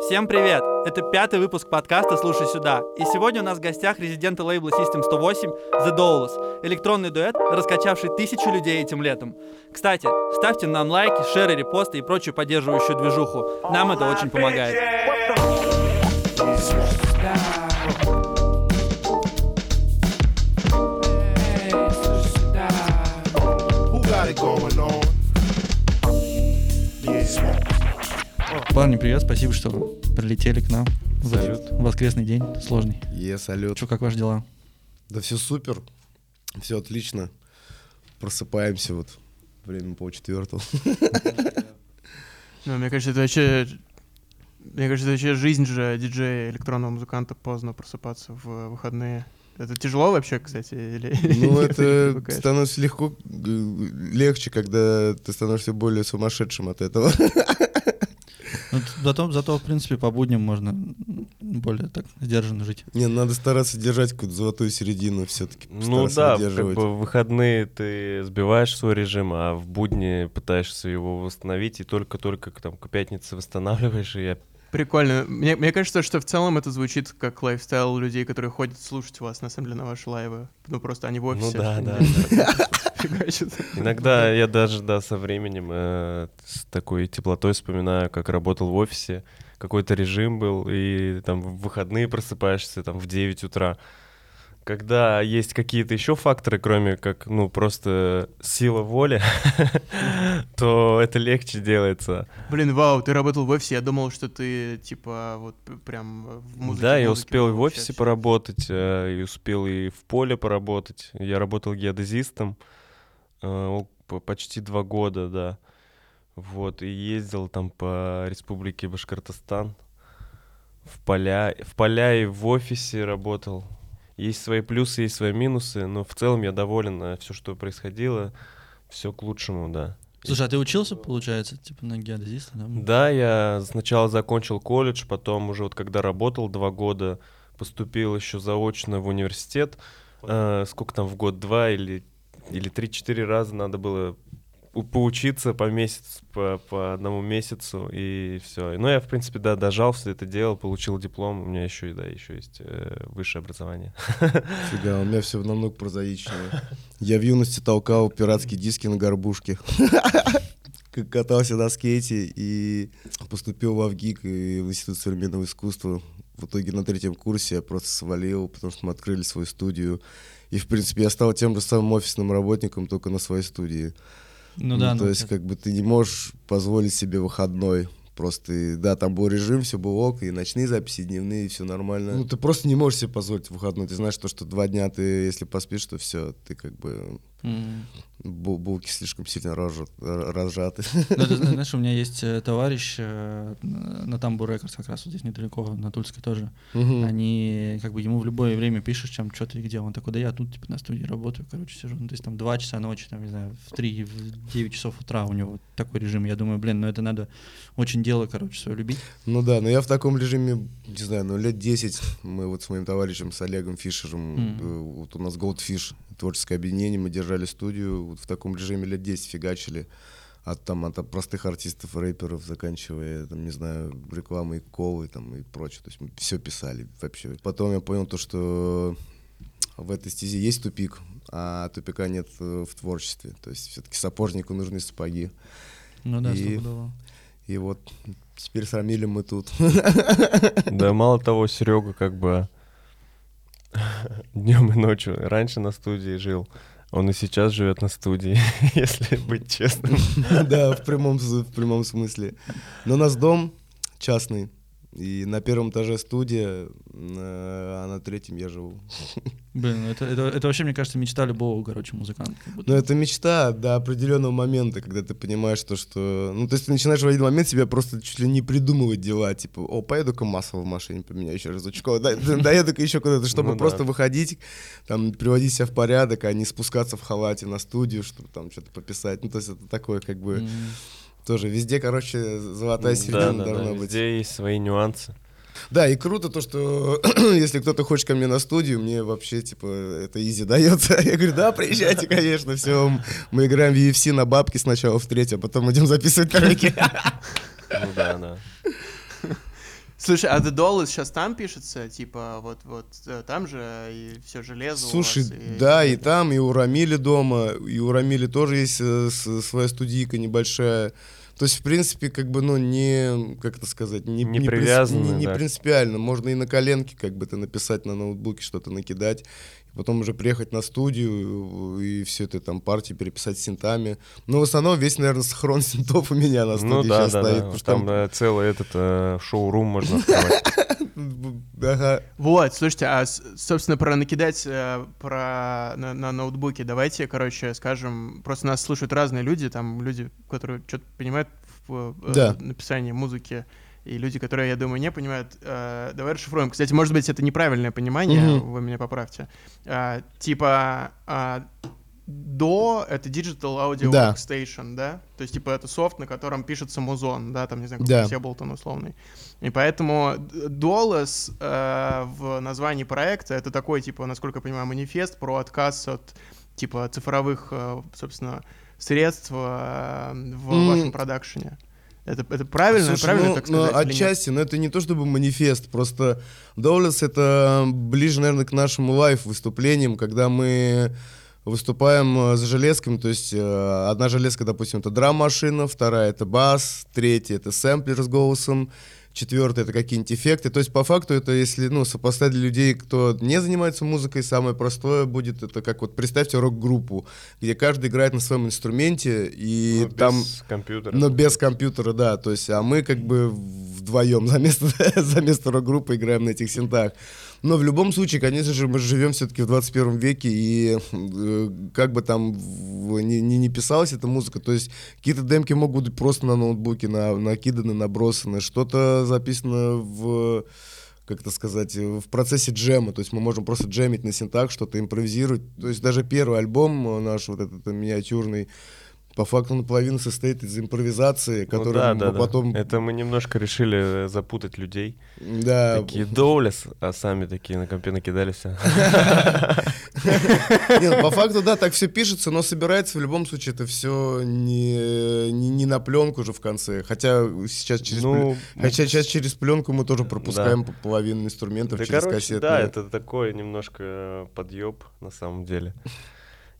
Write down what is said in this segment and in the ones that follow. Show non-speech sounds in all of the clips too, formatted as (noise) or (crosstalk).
Всем привет! Это пятый выпуск подкаста «Слушай сюда». И сегодня у нас в гостях резиденты лейбла System 108 The Doulas, электронный дуэт, раскачавший тысячу людей этим летом. Кстати, ставьте нам лайки, шеры, репосты и прочую поддерживающую движуху. Нам это очень помогает. Парни, привет, спасибо, что прилетели к нам. Салют. Воскресный день, сложный. Е, салют. Че, как ваши дела? Да все супер, все отлично. Просыпаемся вот время пол четвертого. Ну, мне кажется, это вообще... Мне кажется, это вообще жизнь же диджея, электронного музыканта поздно просыпаться в выходные. Это тяжело вообще, кстати, или... Ну, (laughs) это становится легко, г- легче, когда ты становишься более сумасшедшим от этого. Ну, зато, зато, в принципе, по будням можно более так сдержанно жить. Не, надо стараться держать какую-то золотую середину все-таки. Ну да, как бы в выходные ты сбиваешь свой режим, а в будни пытаешься его восстановить, и только-только к- там к пятнице восстанавливаешь, и я... Прикольно. Мне, мне кажется, что в целом это звучит как лайфстайл людей, которые ходят слушать вас, на самом деле, на ваши лайвы. Ну, просто они в офисе. Ну да, да. (laughs) фигачат. Иногда я даже, да, со временем э, с такой теплотой вспоминаю, как работал в офисе, какой-то режим был, и там в выходные просыпаешься там в 9 утра. Когда есть какие-то еще факторы, кроме как, ну, просто сила воли, (laughs) то это легче делается. Блин, вау, ты работал в офисе, я думал, что ты, типа, вот прям в музыке. Да, я успел и в офисе поработать, э, и успел и в поле поработать. Я работал геодезистом почти два года, да. Вот, и ездил там по республике Башкортостан в поля, в поля и в офисе работал. Есть свои плюсы, есть свои минусы, но в целом я доволен. Все, что происходило, все к лучшему, да. Слушай, а ты учился, получается, типа на геодезиста, да? Да, я сначала закончил колледж, потом уже вот когда работал два года, поступил еще заочно в университет. Э, сколько там в год? Два или, или три-четыре раза надо было поучиться по месяц, по, по одному месяцу, и все. Ну, я, в принципе, да, дожал все это дело, получил диплом. У меня еще, да, еще есть э, высшее образование. Фига, у меня все намного прозаичнее. (laughs) Я в юности толкал пиратские диски на горбушке. (laughs) Катался на скейте и поступил в АВГИК и в Институт современного искусства. В итоге на третьем курсе я просто свалил, потому что мы открыли свою студию. И, в принципе, я стал тем же самым офисным работником, только на своей студии. Ну да, то ну, есть, это- как бы ты не можешь позволить себе выходной. Просто, и, да, там был режим, все было ок, и ночные записи, и дневные, все нормально. Ну, ты просто не можешь себе позволить выходной. Ты знаешь, то, что два дня ты, если поспишь, то все, ты как бы Бу- булки слишком сильно разжат- р- разжаты. Ну, ты зна- (laughs) знаешь, у меня есть э, товарищ э, на Тамбур Рекордс, как раз вот здесь недалеко, на Тульской тоже. Мгм. Они, как бы, ему в любое время пишешь, чем, что ты, где. Он такой, да я тут, типа, на студии работаю, короче, сижу. Ну, то есть там 2 часа ночи, там, не знаю, в 3, в 9 часов утра у него такой режим. Я думаю, блин, ну это надо очень дело, короче, свое любить. Ну да, но я в таком режиме, не знаю, ну лет 10 мы вот с моим товарищем, с Олегом Фишером, э, вот у нас Goldfish, творческое объединение, мы держали студию, вот в таком режиме лет 10 фигачили. От, там, от простых артистов, рэперов, заканчивая, там, не знаю, рекламой колы там, и прочее. То есть мы все писали вообще. Потом я понял то, что в этой стезе есть тупик, а тупика нет э, в творчестве. То есть все-таки сапожнику нужны сапоги. Ну да, И-. И вот теперь с Рамилем мы тут. Да, мало того, Серега как бы (laughs) днем и ночью раньше на студии жил. Он и сейчас живет на студии, (laughs) если быть честным. (laughs) Да, в прямом, в прямом смысле. Но у нас дом частный, и на первом этаже студия, э, а на третьем я живу. (laughs) Блин, ну это, это, это вообще, мне кажется, мечта любого, короче, музыканта. Но это мечта до определенного момента, когда ты понимаешь то, что... Ну, то есть ты начинаешь в один момент себе просто чуть ли не придумывать дела, типа, о, поеду-ка масло в машине поменяю еще разочек, О, доеду-ка еще куда-то, чтобы Ну просто выходить, там, приводить себя в порядок, а не спускаться в халате на студию, чтобы там что-то пописать. Ну, то есть это такое, как бы. Тоже везде, короче, золотая Да, середина да, должна да, быть. везде есть свои нюансы. Да, и круто то, что (clears throat) если кто-то хочет ко мне на студию, мне вообще, типа, это изи дается. (laughs) Я говорю, да, приезжайте, конечно, все. Мы играем в UFC на бабки сначала в треть, а потом идем записывать треки. (laughs) Ну да, да. Слушай, а The Dollars сейчас там пишется? Типа, вот, вот э, там же и все железо у Слушай, вас, и- да, и там, и у Рамили дома, и у Рамили тоже есть э, с- своя студийка небольшая. То есть, в принципе, как бы, ну, не, как это сказать, не, Не принцип- привязаны, не- не да. принципиально. Можно и на коленке, как бы, это написать на ноутбуке, что-то накидать, и потом уже приехать на студию и все это там партии переписать синтами. Но в основном весь, наверное, схрон (laughs) синтов у меня на студии Ну да, сейчас да, стоит. да. что Там э, целый этот э, шоу-рум можно (laughs) открывать. Ага. Вот, слушайте, а, собственно, про накидать э, про на, на ноутбуке, давайте, короче, скажем, просто нас слушают разные люди, там люди, которые что-то понимают в э, Да. написании музыки, и люди, которые, я думаю, не понимают. Э, давай расшифруем. Кстати, может быть, это неправильное понимание, Мгм. вы меня поправьте. А, типа, а, до — это Digital Audio Да. Workstation, да? То есть, типа, это софт, на котором пишется музон, да, там, не знаю, Да. какой Ableton условный. И поэтому д- Dolus э, в названии проекта — это такой, типа, насколько я понимаю, манифест про отказ от, типа, цифровых, э, собственно, средств э, в М. вашем продакшене. Это, это правильно, Слушай, правильно ну, так ну, сказать? нет? отчасти, но это не то чтобы манифест, просто Доулес это ближе, наверное, к нашим лайв-выступлениям, когда мы выступаем э, за железками, то есть э, одна железка, допустим, это драм-машина, вторая это бас, третья это сэмплер с голосом, четвертая это какие-нибудь эффекты. То есть по факту это, если ну, сопоставить для людей, кто не занимается музыкой, самое простое будет это как вот представьте рок-группу, где каждый играет на своем инструменте и Ну, там без компьютера. но без компьютера, да. То есть, а мы как бы вдвоем за место, (laughs) за место рок-группы играем на этих синтах. Но в любом случае, конечно же, мы живем все-таки в 21 веке, и э, как бы там не, не, не писалась эта музыка, то есть какие-то демки могут быть просто на ноутбуке на, накиданы, набросаны, что-то записано в как это сказать, в процессе джема, то есть мы можем просто джемить на синтах, что-то импровизировать. То есть даже первый альбом наш, вот этот миниатюрный, по факту наполовину состоит из импровизации, Ну которую да, да, да. потом... Это мы немножко решили э, запутать людей. Да, Такие доулес, а сами такие на компе накидали все. (laughs) Не, ну, по факту, да, так все пишется, но собирается в любом случае это все не, не, не на пленку уже в конце. Хотя сейчас через, Ну, хотя сейчас через пленку мы тоже пропускаем по- половину инструментов Да, через короче, кассеты. да, это такой немножко подъеб на самом деле.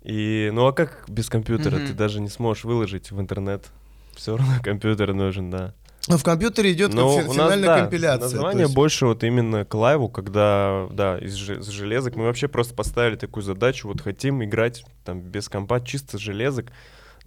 И, ну а как без компьютера? Мгм. Ты даже не сможешь выложить в интернет. Все равно (laughs) компьютер нужен, да. Но в компьютере идет Но как фи- у нас, финальная да, компиляция. название есть- больше вот именно к лайву, когда, да, из, из железок. Мы вообще просто поставили такую задачу, вот хотим играть там без компа, чисто с железок,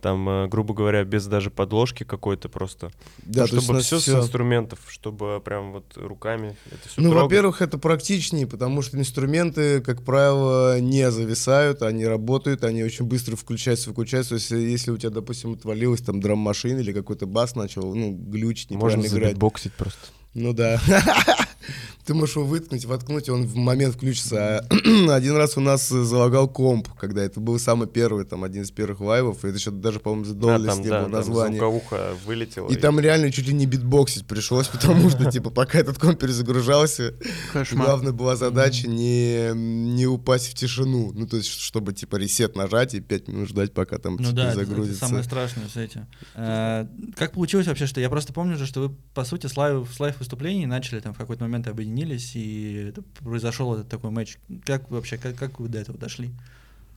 там, э, грубо говоря, без даже подложки какой-то просто. да, Ну, то есть чтобы нас все с инструментов, чтобы прям вот руками это все Ну, во-первых, это практичнее, потому что инструменты, как правило, не зависают, они работают, они очень быстро включаются, выключаются. То есть, если у тебя, допустим, отвалилась там драм-машина или какой-то бас начал, ну, глючить, можно неправильно играть. забитбоксить просто. Ну да. (laughs) (laughs) Ты можешь его выткнуть, воткнуть, и он в момент включится. А (clears throat) один раз у нас э, залагал комп, когда это был самый первый, там, один из первых лайвов, и это еще даже, по-моему, за Доллес там, не да, было название. звуковуха вылетела. И там реально чуть ли не битбоксить пришлось, потому что, типа, пока этот комп перезагружался, главная была задача не, не упасть в тишину. Ну, то есть, чтобы, типа, ресет нажать и пять минут ждать, пока там Ну типа, да, это самое страшное с этим. Как получилось вообще, что я просто помню же, что вы, по сути, с live, с live выступлений начали там в какой-то момент объединились, и это произошел этот такой матч. Как вообще, как, как вы до этого дошли?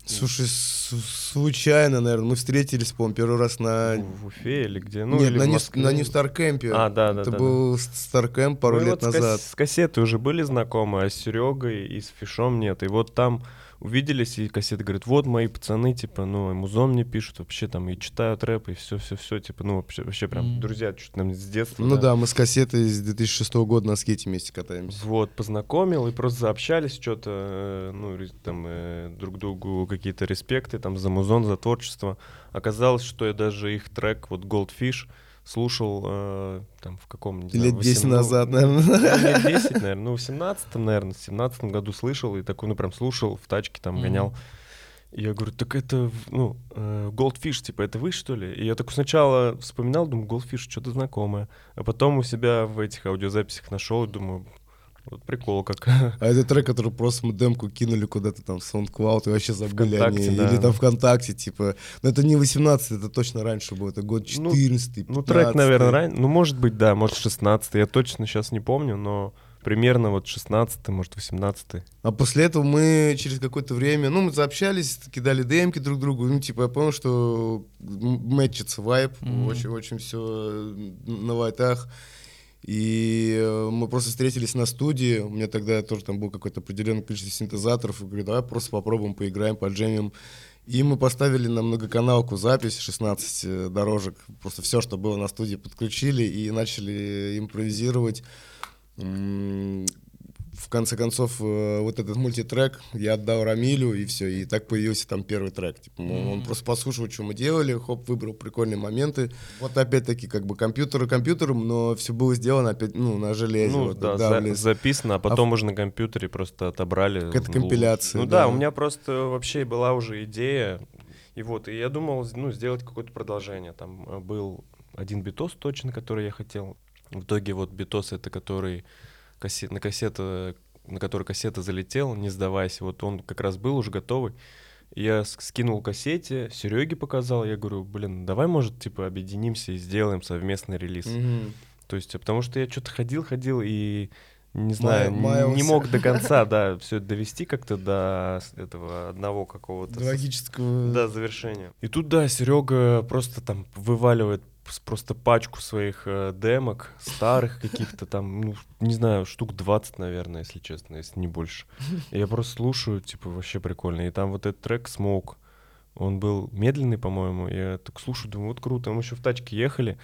Слушай, с- случайно, наверное, мы встретились, по-моему, первый раз на... В, Уфе или где? Ну, Нет, или на, New, на New Star Camp'е. А, да, да, Это да, был Star Camp пару Мы лет вот с кас- назад. С кассеты уже были знакомы, а с Серегой и с Фишом нет. И вот там увиделись, и кассета говорит, вот мои пацаны, типа, ну, и музон мне пишут, вообще там и читают рэп, и все-все-все, типа, ну, вообще, вообще прям Мгм. друзья чуть ли не с детства. Ну да, мы с кассетой с 2006 года на скейте вместе катаемся. Вот, познакомил, и просто заобщались что-то, э, ну, там, э, друг другу какие-то респекты, там, за музон, за творчество. Оказалось, что я даже их трек, вот, Goldfish, слушал, э, там, в каком, не знаю, Лет 10 восемн- назад, ну, наверное. лет 10, наверное, ну, в 17 наверное, в 17 году слышал, и такой, ну, прям слушал, в тачке там Мгм. гонял. И я говорю, так это, ну, э, Goldfish, типа, это вы, что ли? И я такой сначала вспоминал, думаю, Goldfish, что-то знакомое. А потом у себя в этих аудиозаписях нашел и думаю, вот прикол как. (laughs) А это трек, который просто мы демку кинули куда-то там в SoundCloud и вообще забыли о ВКонтакте, ней. да. Или там ВКонтакте, типа. Но это не 18, это точно раньше было. Это год Ну, 14 Ну, трек, наверное, ранее. Ну, может быть, да, может, 16 Я точно сейчас не помню, но примерно вот 16 может, 18 А после этого мы через какое-то время, ну, мы заобщались, кидали демки друг другу, ну, типа, я понял, что мэтчится Мгм. очень-очень все на вайтах. И э, мы просто встретились на студии, у меня тогда тоже там был какое-то определенное количество синтезаторов, и говорю, давай просто попробуем, поиграем, поджемим. И мы поставили на многоканалку запись, 16 э, дорожек, просто все, что было на студии, подключили и начали импровизировать. Конце концов, э, вот этот мультитрек я отдал Рамилю, и все, и так появился там первый трек. Типа, ну, он просто послушал, что мы делали, хоп, выбрал прикольные моменты. Вот опять-таки, как бы компьютеры компьютером, но все было сделано опять, ну, на железе. Ну, вот, да, да, за- записано, а потом уже на компьютере просто отобрали. Какая-то компиляция, Ну да. да. у меня просто вообще была уже идея. И вот, и я думал, ну, сделать какое-то продолжение. Там э, был один битос точно, который я хотел. В итоге вот битос это который кассет, на кассета, на который кассета залетел, не сдавайся. Вот он как раз был уже готовый. Я скинул кассете, Сереге показал, я говорю, блин, давай, может, типа, объединимся и сделаем совместный релиз. Мгм. То есть, а потому что я что-то ходил, ходил и не знаю, н- не мог до конца, (laughs) да, все довести как-то до этого одного какого-то логического... да, завершения. (laughs) И тут, да, Серега просто там вываливает просто пачку своих э, демок, старых каких-то там, ну, не знаю, штук 20, наверное, если честно, если не больше. И (laughs) я просто слушаю, типа, вообще прикольно. И там вот этот трек «Smoke», он был медленный, по-моему. Я так слушаю, думаю, вот круто. Мы еще в тачке ехали.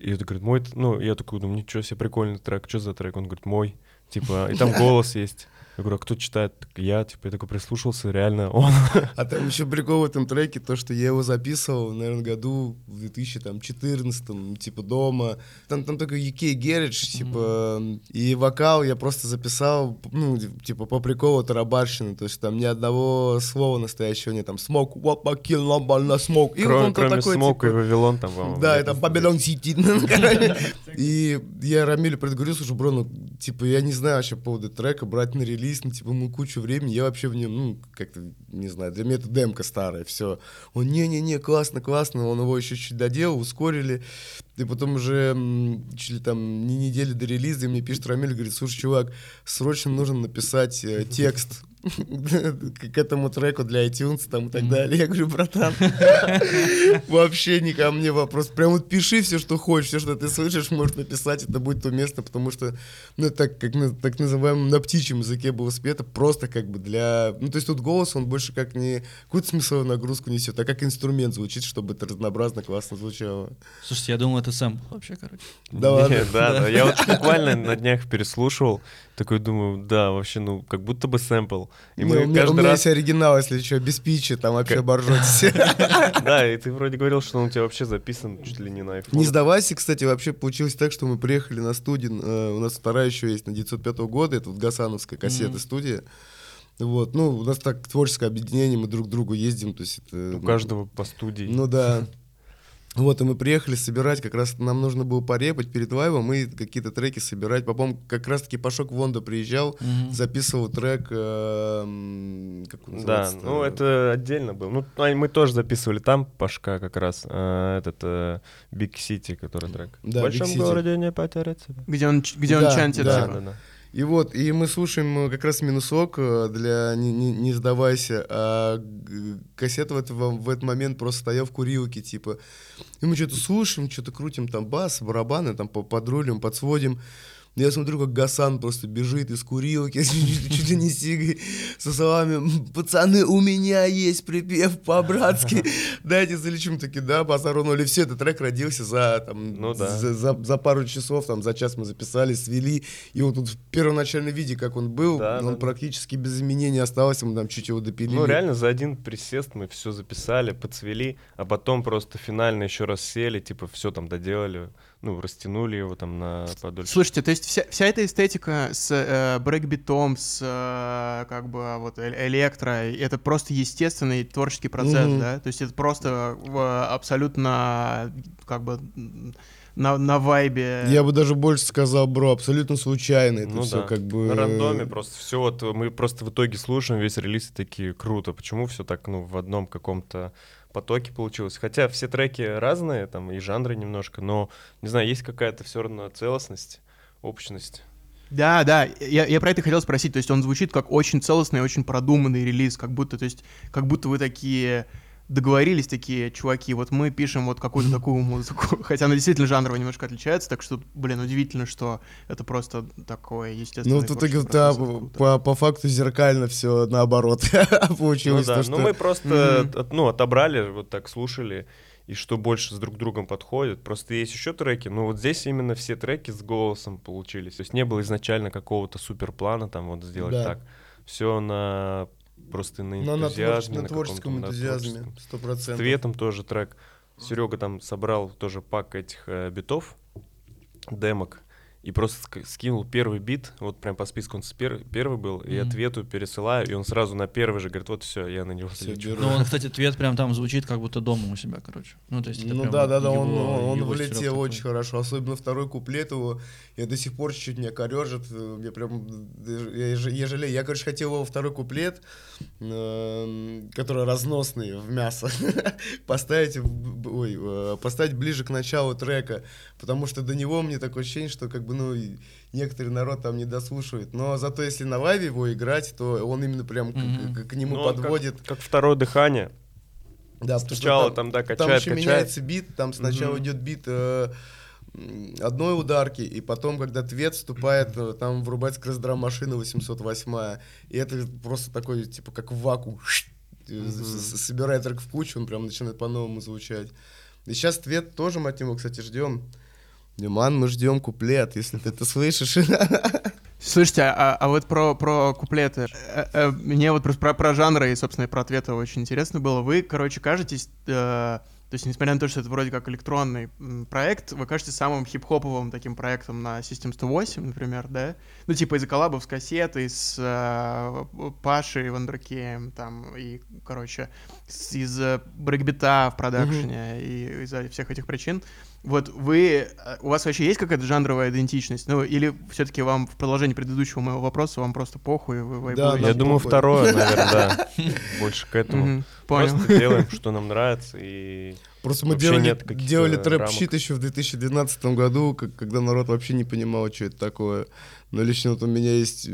И это говорит, мой, ну, я такой думаю, ничего себе, прикольный трек, что за трек? Он говорит, мой. Типа, и там (laughs) голос есть. Я говорю, а кто читает? Так Я, типа, я такой прислушался, реально он. (laughs) А там еще прикол в этом треке, то, что я его записывал, наверное, году в 2014 типа дома. Там, там такой UK Garage, типа, и вокал я просто записал, ну, типа, по приколу тарабарщины, то есть там ни одного слова настоящего нет, там smoke, what my kill, на smoke. И Кроме, там кроме такой, Смока и типа, Вавилон там, по-моему. да, где-то это Babylon City. (laughs) короче. И я Рамилю предговорил, слушай, бро, ну, типа, я не знаю вообще по поводу трека, брать на релиз, ну, типа, мы кучу времени, я вообще в нем, ну, как-то, не знаю, для меня это демка старая, все. Он, не-не-не, классно, классно, он его еще чуть доделал, ускорили. И потом уже чуть ли там не недели до релиза, и мне пишет Рамиль, говорит, слушай, чувак, срочно нужно написать э, текст к этому треку для iTunes там и так далее. Я говорю, братан, (laughs) вообще не ко мне вопрос. Прям вот пиши все, что хочешь, все, что ты слышишь, можешь написать, это будет уместно, потому что, ну, так, как на так называемом на птичьем языке было спето, просто как бы для... Ну, то есть тут голос, он больше как не какую-то смысловую нагрузку несет, а как инструмент звучит, чтобы это разнообразно, классно звучало. Слушайте, я думал, это сэмпл вообще, короче. Да ладно? Да, да. (laughs) Я вот буквально на днях переслушивал, такой думаю, да, вообще, ну, как будто бы сэмпл. И Не, мы у меня, у каждый меня раз... есть оригинал, если что, без пичи, там вообще оборжетесь. (laughs) Да, и ты вроде говорил, что он у тебя вообще записан чуть ли не на iPhone. Не сдавайся, кстати, вообще получилось так, что мы приехали на студию, э, у нас вторая еще есть на 905 года, это вот Гасановская кассета студия. Вот, ну, у нас так творческое объединение, мы друг к другу ездим, то есть это... У каждого по студии. Ну да. Вот, и мы приехали собирать, как раз нам нужно было порепать перед live'ом и какие-то треки собирать. По-моему, как раз-таки Пашок Вонда приезжал, Мгм. записывал трек, э, как он Да, ну это отдельно был. Ну, а мы тоже записывали там Пашка как раз, э, этот Big City, который трек. Да, В большом городе не потерять себя. Где он, где он Да, чантит, да. типа. да. И вот, и мы слушаем э, как раз минусок э, для «Не, не- не сдавайся», а кассета в, это- в этот момент просто стоял в курилке, типа. И мы что-то слушаем, что-то крутим, там бас, барабаны, там по- подрулим, подсводим. Я смотрю, как Гасан просто бежит из курилки, (laughs) чуть ли не сигой, со словами «Пацаны, у меня есть припев по-братски, (laughs) дайте залечим». Такие, да, базар нули. Все, этот трек родился за, там, Ну да. за, за- за пару часов, там, за час мы записали, свели. И вот тут в первоначальном виде, как он был, Да, он да. практически без изменений остался, мы там чуть его допилили. Ну, реально, за один присест мы все записали, подсвели, а потом просто финально еще раз сели, типа, все там доделали, ну, растянули его там на подольше. Слушайте, то есть вся, вся эта эстетика с э, брейкбитом, с э, как бы вот э- электро, это просто естественный творческий процесс, Мгм. да? То есть это просто э, абсолютно как бы на, на вайбе. Я бы даже больше сказал, бро, абсолютно случайно. Это Ну все да. как бы... На рандоме просто все вот мы просто в итоге слушаем весь релиз и такие круто. Почему все так ну в одном каком-то потоке получилось? Хотя все треки разные, там и жанры немножко, но не знаю, есть какая-то все равно целостность, общность. Да, да, я, я про это хотел спросить. То есть он звучит как очень целостный, очень продуманный релиз, как будто, то есть, как будто вы такие договорились такие, чуваки, вот мы пишем вот какую-то такую музыку. (laughs) Хотя она действительно жанрово немножко отличается, так что, блин, удивительно, что это просто такое естественное Ну, итоге, творческий да, по, по факту зеркально все наоборот (laughs) Ну получилось. да, то, ну что- мы просто от- ну, отобрали, вот так слушали, и что больше с друг другом подходит. Просто есть еще треки, но вот здесь именно все треки с голосом получились. То есть не было изначально какого-то суперплана там вот сделать Да. так. Все на просто на Но на, энтузиазме, на на творческом энтузиазме, сто С процентов. Цветом тоже трек. Серега там собрал тоже пак этих э, битов, демок, и просто скинул первый бит, вот прям по списку он спер- первый был, и Мгм. ответу пересылаю, и он сразу на первый же говорит, вот все, я на него беру. Ну, он, кстати, твет прям там звучит, как будто дома у себя, короче. Ну, то есть это Ну да, да, да, он, его- он его стилек влетел такой. очень хорошо, особенно второй куплет его, я до сих пор чуть-чуть меня корежит, э, мне прям, э, я, ж- я жалею, я, короче, хотел его второй куплет, эм, который разносный в мясо, (laughs) поставить, ой, э, поставить ближе к началу трека, потому что до него мне такое ощущение, что как бы, ну, и некоторый народ там не дослушивает, но зато если на лайве его играть, то он именно прям к, Мгм. к- к нему Ну, он как- подводит, Как второе дыхание. да, Сначала там- там, да, там качает, еще качает. меняется бит, там сначала Мгм. идет бит э, одной ударки, и потом, когда твет вступает, э, там врубается кросс-драм машина 808, и это просто такой, типа, как вакуум, с- собирает трек в кучу, он прям начинает по-новому звучать. И сейчас твет тоже, мать его, кстати, ждем. Диман, мы ждем куплет, если ты это слышишь. (laughs) Слушайте, а, а вот про, про куплеты. Э, э, Мне вот просто про, про жанры и, собственно, и про ответы очень интересно было. Вы, короче, кажетесь... э, то есть, несмотря на то, что это вроде как электронный проект, вы кажетесь самым хип-хоповым таким проектом на System 108, например, да? Ну, типа из-за коллабов с кассетой, с э, Пашей Вандеркеем, там, и, короче, из-за брейкбита в продакшене и из-за всех этих причин. Вот вы, э, у вас вообще есть какая-то жанровая идентичность? Ну, или все-таки вам в продолжении предыдущего моего вопроса вам просто похуй, и вы вайбуете? Да, Я думаю, похуй. второе, (laughs) наверное, да. (laughs) Больше к этому. Понял. Просто делаем, что нам нравится, и Просто мы делали, делали трэп-щит еще в 2012 году, как- когда народ вообще не понимал, что это такое. Но лично вот у меня есть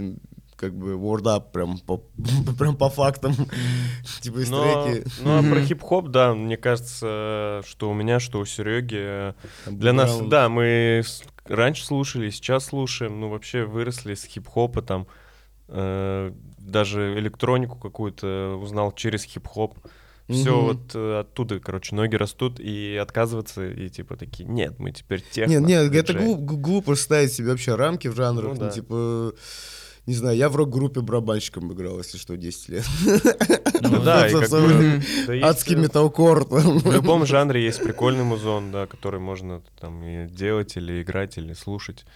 как бы word up прям по, (laughs) прям по фактам. (laughs) Типа из Но, треки. ну, а про хип-хоп, да, мне кажется, что у меня, что у Сереги. Для нас, да, мы раньше слушали, сейчас слушаем, ну, вообще выросли с хип-хопа, там, э, даже электронику какую-то узнал через хип-хоп. Все Мгм. вот э, оттуда, короче, ноги растут, и отказываться, и типа такие, нет, мы теперь техно. Нет, нет, это диджей». глуп- г- глупо ставить себе вообще рамки в жанрах. Ну Ну, да. типа, не знаю, я в рок-группе барабанщиком играл, если что, 10 лет. Ну да, Адский э, металкор. В любом жанре есть прикольный музон, да, который можно там и делать, или играть, или слушать.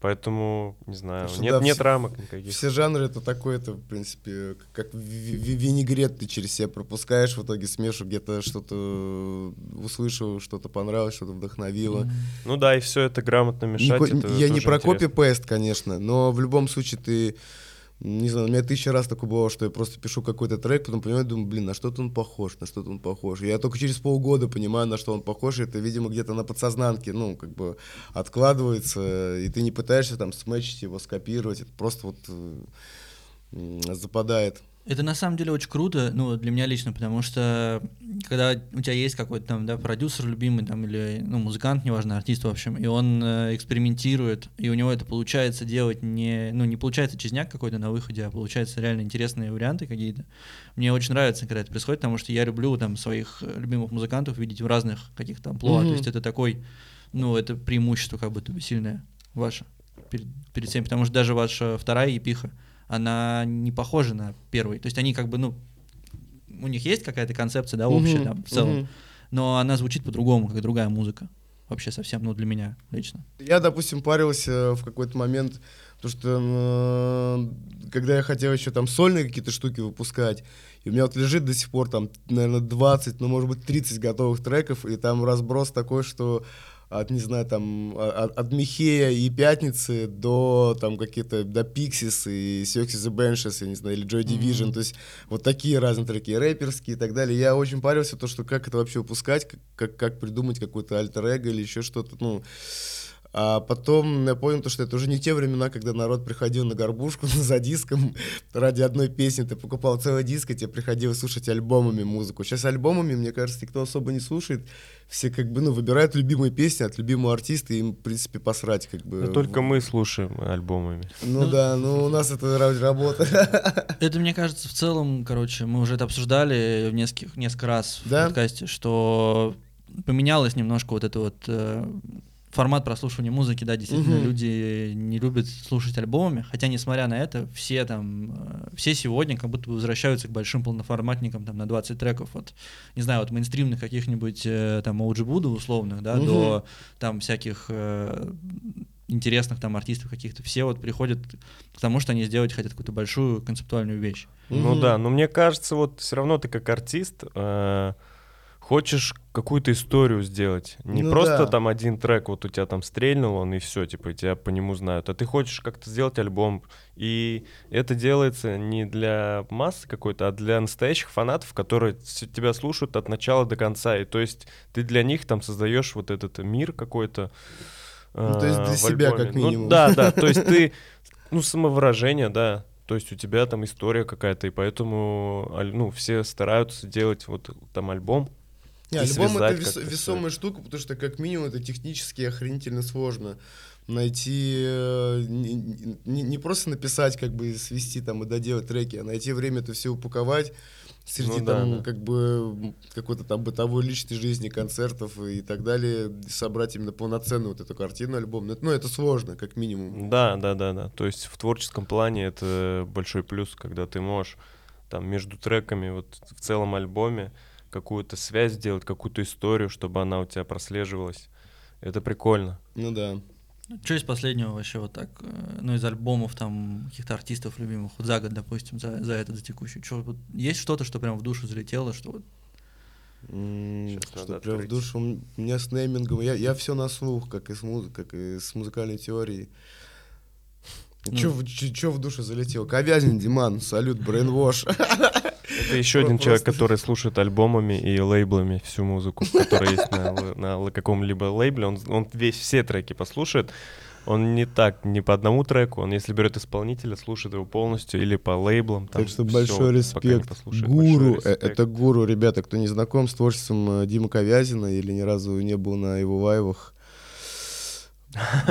Поэтому, не знаю, Потому нет, да, нет все- рамок никаких. Все жанры это такое, это, в принципе, как ви- ви- винегрет ты через себя пропускаешь, в итоге смешу, где-то что-то услышал, что-то понравилось, что-то вдохновило. Ну да, и все это грамотно Не мешать. ко- это я не про копи-пест, конечно, но в любом случае ты, не знаю, у меня тысяча раз такое было, что я просто пишу какой-то трек, потом понимаю, думаю, блин, на что-то он похож, на что-то он похож. Я только через полгода понимаю, на что он похож, и это, видимо, где-то на подсознанке, ну, как бы откладывается, и ты не пытаешься там сметчить его, скопировать, это просто вот э, западает. Это на самом деле очень круто, ну, для меня лично, потому что когда у тебя есть какой-то там, да, продюсер любимый, там, или, ну, музыкант, неважно, артист, в общем, и он э, экспериментирует, и у него это получается делать не, ну, не получается чизняк какой-то на выходе, а получается реально интересные варианты какие-то. Мне очень нравится, когда это происходит, потому что я люблю там своих любимых музыкантов видеть в разных каких-то амплуа, Мгм. то есть это такой, ну, это преимущество как будто бы сильное ваше перед, перед всеми, потому что даже ваша вторая епиха, она не похожа на первый. То есть они как бы, ну, у них есть какая-то концепция, да, общая там в целом, но она звучит по-другому, как другая музыка. Вообще совсем, ну, для меня лично. Я, допустим, парился в какой-то момент, потому что э, когда я хотел еще там сольные какие-то штуки выпускать, и у меня вот лежит до сих пор там, наверное, 20, ну, может быть, 30 готовых треков, и там разброс такой, что от, не знаю, там, от, от Михея и Пятницы до, там, какие-то, до Pixies и Sexy the Benches, я не знаю, или Joy Division, Мгм. то есть вот такие разные треки, рэперские и так далее. Я очень парился, то, что как это вообще выпускать, как, как, как придумать какой-то альтер или еще что-то, ну... А потом я понял, то, что это уже не те времена, когда народ приходил на горбушку (laughs) за диском ради одной песни. Ты покупал целый диск, и тебе приходилось слушать альбомами музыку. Сейчас альбомами, мне кажется, никто особо не слушает. Все как бы, ну, выбирают любимые песни от любимого артиста, и им, в принципе, посрать, как бы. Ну, только мы слушаем альбомами. Ну, Ну, да, ну у нас это ра- работа. (laughs) Это, мне кажется, в целом, короче, мы уже это обсуждали в нескольких, несколько раз в Да? подкасте, что поменялось немножко вот это вот э, формат прослушивания музыки, да, действительно, Мгм. люди не любят слушать альбомами, хотя, несмотря на это, все там, э, все сегодня как будто бы возвращаются к большим полноформатникам, там, на 20 треков, от, не знаю, от мейнстримных каких-нибудь, э, там, Оуджи Буда условных, да, Мгм. до, там, всяких э, интересных там артистов каких-то, все вот приходят к тому, что они сделать хотят какую-то большую концептуальную вещь. Ну Мгм. да, но мне кажется, вот все равно ты как артист э, хочешь какую-то историю сделать. Не Ну просто да. там один трек, вот у тебя там стрельнул он, и все, типа, тебя по нему знают. А ты хочешь как-то сделать альбом. И это делается не для массы какой-то, а для настоящих фанатов, которые тебя слушают от начала до конца. И то есть ты для них там создаешь вот этот мир какой-то. Ну, то есть э, для себя альбоме. как Ну минимум. да, да, то есть ты, (laughs) ну, самовыражение, да. То есть у тебя там история какая-то, и поэтому ну, все стараются делать вот там альбом. Не, альбом это вес- весомая штука, потому что как минимум это технически охренительно сложно найти э, не, не- не просто написать как бы свести там и доделать треки, а найти время это все упаковать среди Ну да, там да. как бы какой-то там бытовой личной жизни, концертов и так далее, собрать именно полноценную вот эту картину альбом. Ну это, ну, это сложно, как минимум. Да, да, да, да. То есть в творческом плане это большой плюс, когда ты можешь там между треками, вот в целом альбоме какую-то связь сделать, какую-то историю, чтобы она у тебя прослеживалась. Это прикольно. Ну да. Что из последнего вообще вот так, э, ну, из альбомов там каких-то артистов любимых, вот за год, допустим, за, за этот, за текущий, чё, вот есть что-то, что прям в душу залетело, что вот Щас Что прям в душу у меня с неймингом. Я, я все на слух, как и с, муз- как и с музыкальной теорией. Ну. Че, в- чё- чё в душу залетел? Ковязин, Диман, салют, Брейнвош. (laughs) Это еще один человек, который слушает альбомами и лейблами всю музыку, которая есть на, каком-либо лейбле. Он, весь все треки послушает. Он не так, не по одному треку. Он, если берет исполнителя, слушает его полностью или по лейблам. там Так что большой респект. Большой Гуру, э, респект. это гуру, ребята, кто не знаком с творчеством э, Димы Ковязина или ни разу не был на его лайвах.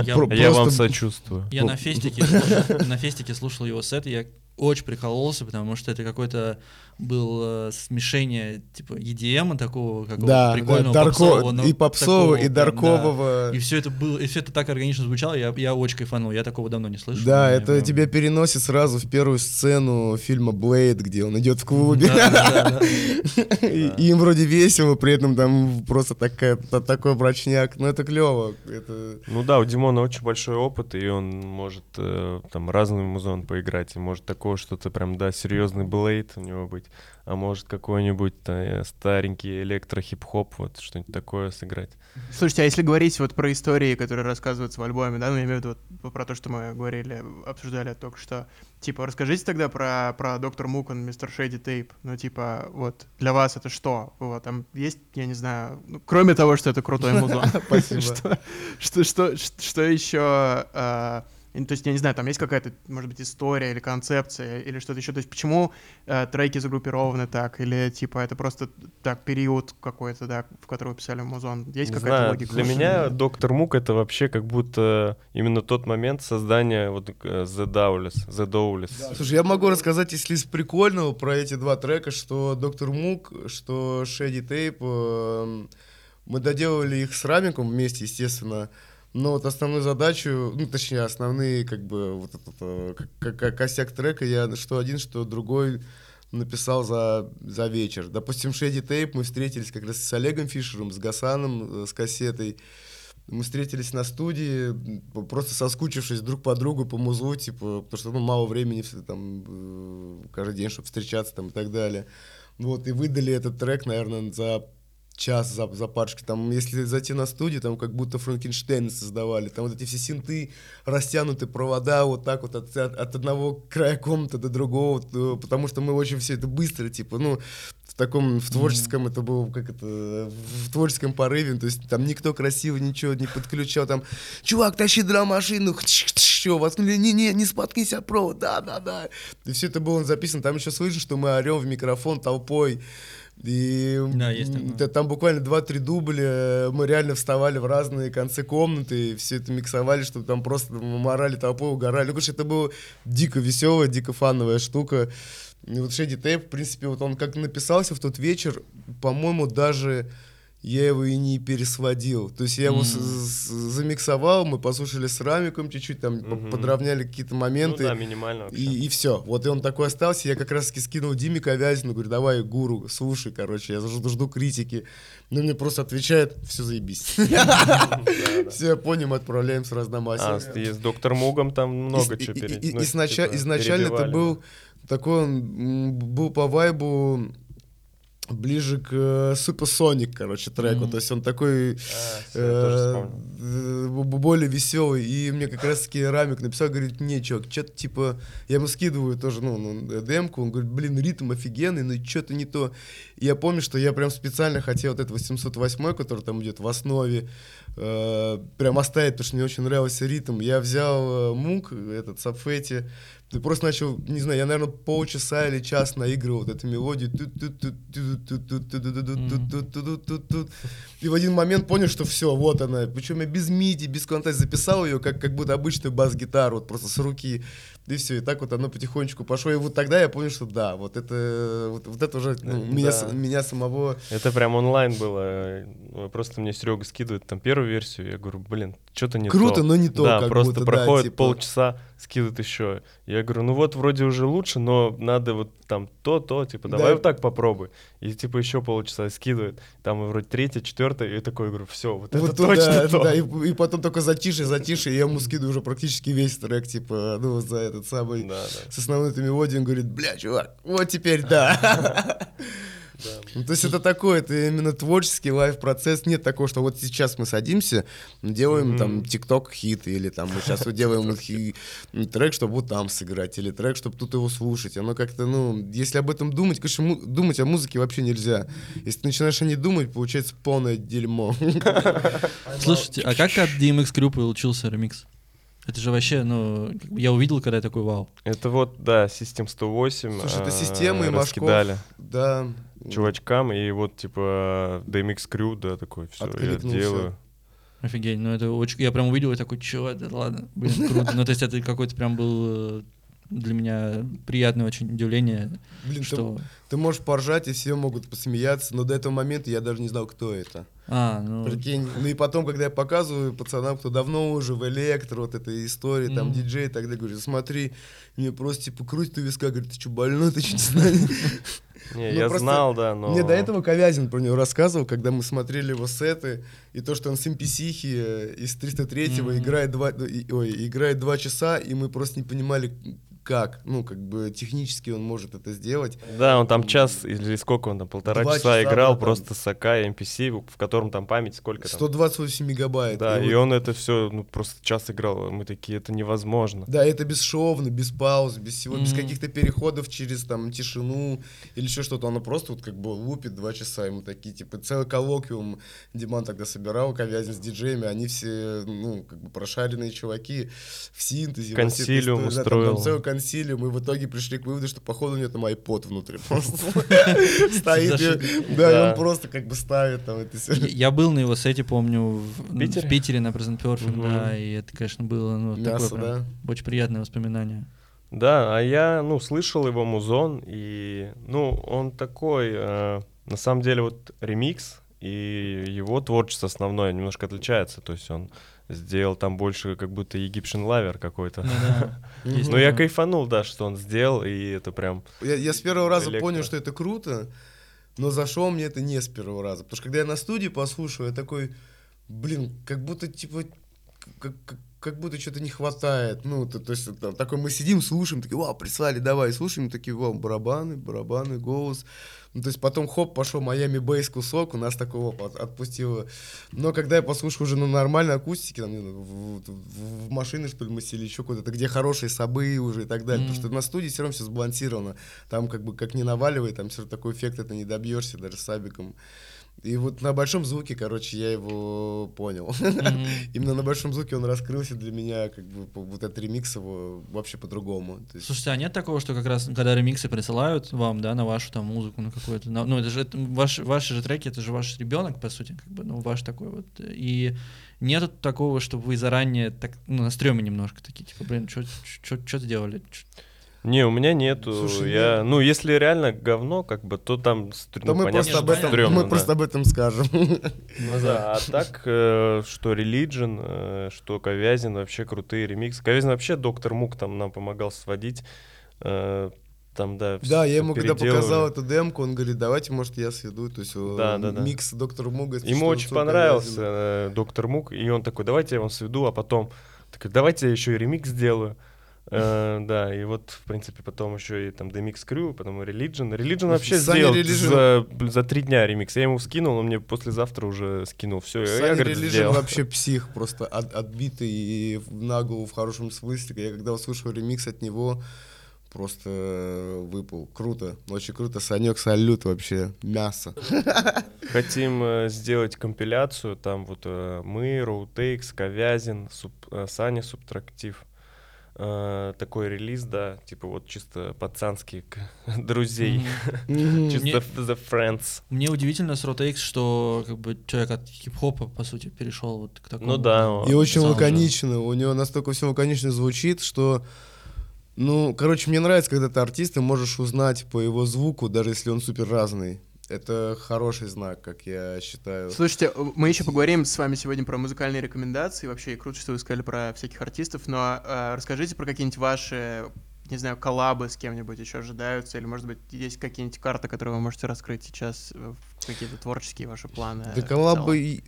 я, Про- Я вам сочувствую. я на фестике, слушал- (laughs) на фестике слушал его сет, и я очень прикололся, потому что это какое-то было смешение типа EDM такого какого Да, да, прикольного дарко- попсового, но и попсового, такого и прям, да. даркового. И все это было, и все это так органично звучало, я, я очень кайфанул, я такого давно не слышал. Да, это прям- тебя переносит сразу в первую сцену фильма Блейд, где он идет в клубе. Да, да, да. (laughs) И им вроде весело, при этом там просто такая, та- такой брачняк. Ну это клево. Ну да, у Димона очень большой опыт, и он может э, там разный музон поиграть. И может такое что-то прям, да, серьезный блейд у него быть. А может какой-нибудь э, старенький электро-хип-хоп, вот что-нибудь такое сыграть. Слушайте, а если говорить вот про истории, которые рассказываются в альбоме, да, ну я имею в виду вот про то, что мы говорили, обсуждали только что, типа, расскажите тогда про, про Доктор Мукон, Мистер Шейди Тейп, ну типа, вот, для вас это что? Вот, там есть, я не знаю, ну, кроме того, что это крутой музон. (laughs) Спасибо. (laughs) Что, что, что, что еще... э, то есть, я не знаю, там есть какая-то, может быть, история или концепция, или что-то еще. То есть, почему э, треки загруппированы так? Или, типа, это просто так период какой-то, да, в который вы писали музон? Есть какая-то знаю, логика? для меня Доктор Мук это вообще как будто именно тот момент создания вот э, The Dowless, The Dowless. Слушай, я могу рассказать, если из прикольного, про эти два трека, что Доктор Мук, что Шеди Тейп, эм, мы доделывали их с Рамиком вместе, естественно, но вот основную задачу, ну, точнее, основные, как бы, вот этот, э, к- к- косяк трека я что один, что другой написал за, за вечер. Допустим, Шеди Тейп мы встретились как раз с Олегом Фишером, с Гасаном, э, с кассетой. Мы встретились на студии, просто соскучившись друг по другу по музлу, типа, потому что ну, мало времени там, э, каждый день, чтобы встречаться там, и так далее. Вот, и выдали этот трек, наверное, за час за, за парочкой. Там, если зайти на студию, там как будто Франкенштейна создавали. Там вот эти все синты, растянуты провода вот так вот от, от, от одного края комнаты до другого, то- потому что мы очень все это быстро, типа, ну, в таком, в творческом, это было, как это, в творческом порыве, то есть там никто красиво ничего не подключал, там, чувак, тащи драм-машину, что, воткнули, не-не, не споткнись о провод, да-да-да. И все это было записано, там еще слышно, что мы орем в микрофон толпой, и Да, есть такое. там буквально 2-3 дубля, мы реально вставали в разные концы комнаты, и все это миксовали, чтобы там просто морали толпой, угорали. Ну, конечно, это было дико веселая, дико фановая штука. И вот Шеди Тейп, в принципе, вот он как написался в тот вечер, по-моему, даже я его и не пересводил. То есть я его с- замиксовал, мы послушали с рамиком чуть-чуть, там Мгм. подровняли какие-то Ну моменты. да, минимально вообще. И, все. Вот и он такой остался. Я как раз таки скинул Диме Ковязину, говорю, давай, гуру, слушай, короче, я жду, жду критики. Ну, мне просто отвечает, все заебись. (laughs) Все, понял, отправляем с А, разномасием. с- и с доктором Мугом там много И- чего и- и- ну, типа, Изначально это был такой, он был по вайбу ближе к э, Supersonic, короче, треку. Мгм. То есть он такой А, э, э, более веселый. И мне как раз таки Рамик написал, говорит, не, чувак, что-то типа... Я ему скидываю тоже, ну, ну, демку, он говорит, блин, ритм офигенный, но что-то не то. И я помню, что я прям специально хотел вот этот 808, который там идет в основе, э, прям оставить, потому что мне очень нравился ритм. Я взял э, мук, этот Сапфети, ты просто начал, не знаю, я, наверное, полчаса или час наигрывал вот эту мелодию. И в один момент понял, что все, вот она. Причем я без миди, без контакта записал ее, как, как будто обычную бас-гитару, вот просто с руки. И все, и так вот оно потихонечку пошло. И вот тогда я понял, что да, вот это, вот, вот это уже ну, да. меня, меня самого... Это прям онлайн было. Просто мне Серега скидывает там первую версию, я говорю, блин, что-то не Круто, то. Круто, но не то. Да, просто будто, проходит да, типа... полчаса скидывает еще. Я говорю, ну вот вроде уже лучше, но надо вот там то, то, типа, давай Да. вот так попробуй. И типа еще полчаса скидывает. Там вроде третья, четвертая, и такой говорю, все, вот, Вот это туда, точно то. да, и, и потом только затише, затише, и я ему скидываю уже практически весь трек, типа, ну, за этот самый, Да, да. с основной мелодией, он говорит, бля, чувак, вот теперь (laughs) да. Ну, то есть это такой, это именно творческий live-процесс. Нет такого, что вот сейчас мы садимся, делаем там TikTok хит, или там мы сейчас вот делаем трек, чтобы вот там сыграть, или трек, чтобы тут его слушать. Оно как-то, ну, если об этом думать, конечно, думать о музыке вообще нельзя. Если ты начинаешь о ней думать, получается полное дерьмо. (laughs) Слушайте, а как от DMX Crew получился ремикс? Это же вообще, ну, я увидел, когда я такой, вау. Это вот, да, System 108. Слушай, это а, система и Машков. Да. Чувачкам, и вот, типа, DMX Crew, да, такой, все, я делаю. Офигеть, ну это очень... Я прям увидел и такой, чё, это ладно, блин, (laughs) круто. Ну, то есть это какой-то прям был э, для меня приятное очень удивление, Блин, ты, что... ты можешь поржать, и все могут посмеяться, но до этого момента я даже не знал, кто это. А, ну... Прикинь. Ну и потом, когда я показываю пацанам, кто давно уже в электро, вот этой истории, там, Мгм. диджей и так далее, говорю, смотри, мне просто, типа, крутит у виска, говорит, ты что, больной, ты что, не знаешь? (laughs) Не, Ну, я просто знал, да, но... Мне до этого Ковязин про него рассказывал, когда мы смотрели его сеты, и то, что он с MPC э, из 303-го Мгм. играет, два, и- ой, играет два часа, и мы просто не понимали, как, ну, как бы технически он может это сделать. Да, он там час или сколько он там, полтора Два часа, часа, играл там. просто с АК и MPC, в котором там память сколько там. 128 мегабайт. Да, И и вот- он это все, ну, просто час играл. Мы такие, это невозможно. Да, это бесшовно, без пауз, без всего, без Мгм. каких-то переходов через там тишину или еще что-то. Оно просто вот как бы лупит два часа, мы такие, типа, целый коллоквиум Диман тогда собирал, Ковязин с диджеями, они все, ну, как бы прошаренные чуваки в синтезе. Консилиум истории. Да, там- там устроил. целый консилиум, и в итоге пришли к выводу, что походу у него там iPod внутри просто (laughs) стоит. Да, он просто как бы ставит там это всё. Я- был на его сете, помню, в, Питере? на Present Perfect, да, и это, конечно, было, ну, такое очень приятное воспоминание. Да, а я, ну, слышал его музон, и, ну, он такой, э, на самом деле, вот ремикс и его творчество основное немножко отличается, то есть он сделал там больше как будто Egyptian Lover какой-то. Ну да, (laughs) есть Ну, я кайфанул, да, что он сделал, и это прям... Я, с первого раза понял, что это круто, но зашел мне это не с первого раза. Потому что когда я на студии послушал, я такой, блин, как будто типа как, как- будто что-то не хватает. Ну, то, то есть там, такой мы сидим, слушаем, такие, вау, прислали, давай, слушаем, такие, вау, барабаны, барабаны, голос. Ну, то есть потом, хоп, пошел Майами Бейс кусок, у нас такого от, отпустило. Но когда я послушал уже на нормальной акустике, там, в, в, в машине, что ли, мы сели еще куда-то, где хорошие собы уже и так далее, mm-hmm. потому что на студии все равно все сбалансировано. Там как бы как не наваливай, там все равно такой эффект это не добьешься даже с сабиком. И вот на большом звуке, короче, я его понял. Mm-hmm. (laughs) Именно на большом звуке он раскрылся для меня, как бы вот этот ремикс его вообще по-другому. есть... Слушайте, а нет такого, что как раз когда ремиксы присылают вам, да, на вашу там музыку, на какую-то, на, ну это же это, ваш, ваши же треки, это же ваш ребенок по сути, как бы, ну ваш такой вот. И нет такого, чтобы вы заранее так, ну на стреме немножко такие, типа, блин, что делали? Чё... Не, у меня нету. Слушай, я, нет. ну, если реально говно, как бы, то там, то ну, мы понятно, просто об этом, стрёмно, мы да. просто об этом скажем. Ну (laughs) да, а так, э, что Religion, э, что Ковязин, вообще крутые ремиксы. Ковязин вообще Доктор Мук там нам помогал сводить. Э, там, да, Да, я ему когда показал эту демку, он говорит, давайте, может, я сведу. То есть да, да, да. микс Доктор Муга. Ему очень понравился э, Доктор Мук, и он такой, давайте я вам сведу, а потом, такой, давайте я еще и ремикс сделаю. Uh, да, и вот, в принципе, потом еще и там DMX Crew, потом Religion. Religion вообще Sunny сделал Religion... за, за три дня ремикс. Я ему скинул, он мне послезавтра уже скинул. Все, я, говорит, Religion сделал. вообще псих, просто от, отбитый и на голову в хорошем смысле. Я когда услышал ремикс от него, просто выпал. Круто, очень круто. Санек, салют вообще, мясо. (laughs) Хотим э, сделать компиляцию, там вот э, мы, Роутейкс, Ковязин, суб, э, Саня Субтрактив э, такой релиз, да, типа вот чисто пацанский (laughs) друзей, (laughs) чисто the friends. Мне удивительно с Rotex, что как бы человек от хип-хопа, по сути, перешел вот к такому. Ну да. И очень лаконично, у него настолько все лаконично звучит, что ну, короче, мне нравится, когда ты артист, и можешь узнать по его звуку, даже если он супер разный. Это хороший знак, как я считаю. Слушайте, мы еще поговорим с вами сегодня про музыкальные рекомендации. Вообще, круто, что вы сказали про всяких артистов. Но э, расскажите про какие-нибудь ваши, не знаю, коллабы с кем-нибудь еще ожидаются. Или, может быть, есть какие-нибудь карты, которые вы можете раскрыть сейчас, какие-то творческие ваши планы? Да коллабы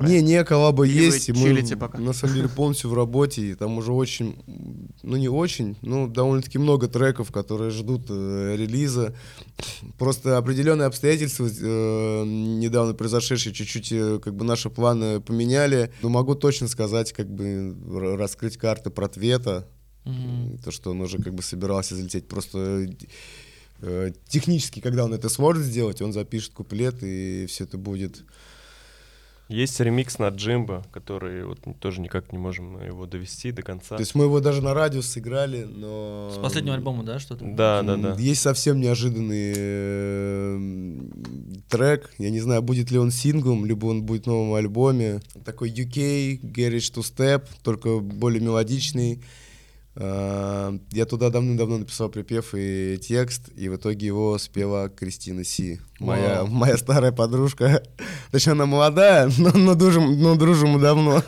не, не, коллаба Или есть, мы пока? на самом деле полностью в работе, и там уже очень, ну не очень, ну довольно-таки много треков, которые ждут э, релиза. Просто определенные обстоятельства, э, недавно произошедшие, чуть-чуть э, как бы наши планы поменяли. Но могу точно сказать, как бы раскрыть карты про Твета, mm-hmm. то, что он уже как бы собирался залететь. Просто э, технически, когда он это сможет сделать, он запишет куплет, и все это будет есть ремикс на Джимбо, который вот тоже никак не можем его довести до конца. То есть мы его даже на радио сыграли, но... С последнего альбома, да, что-то? Да, да, да. Есть совсем неожиданный э, трек. Я не знаю, будет ли он синглом, либо он будет в новом альбоме. Такой UK, Garage to Step, только более мелодичный. Э, я туда давным-давно написал припев и текст, и в итоге его спела Кристина Си, моя, моя старая подружка. Точнее, она молодая, но, но, дружим, но дружим мы давно.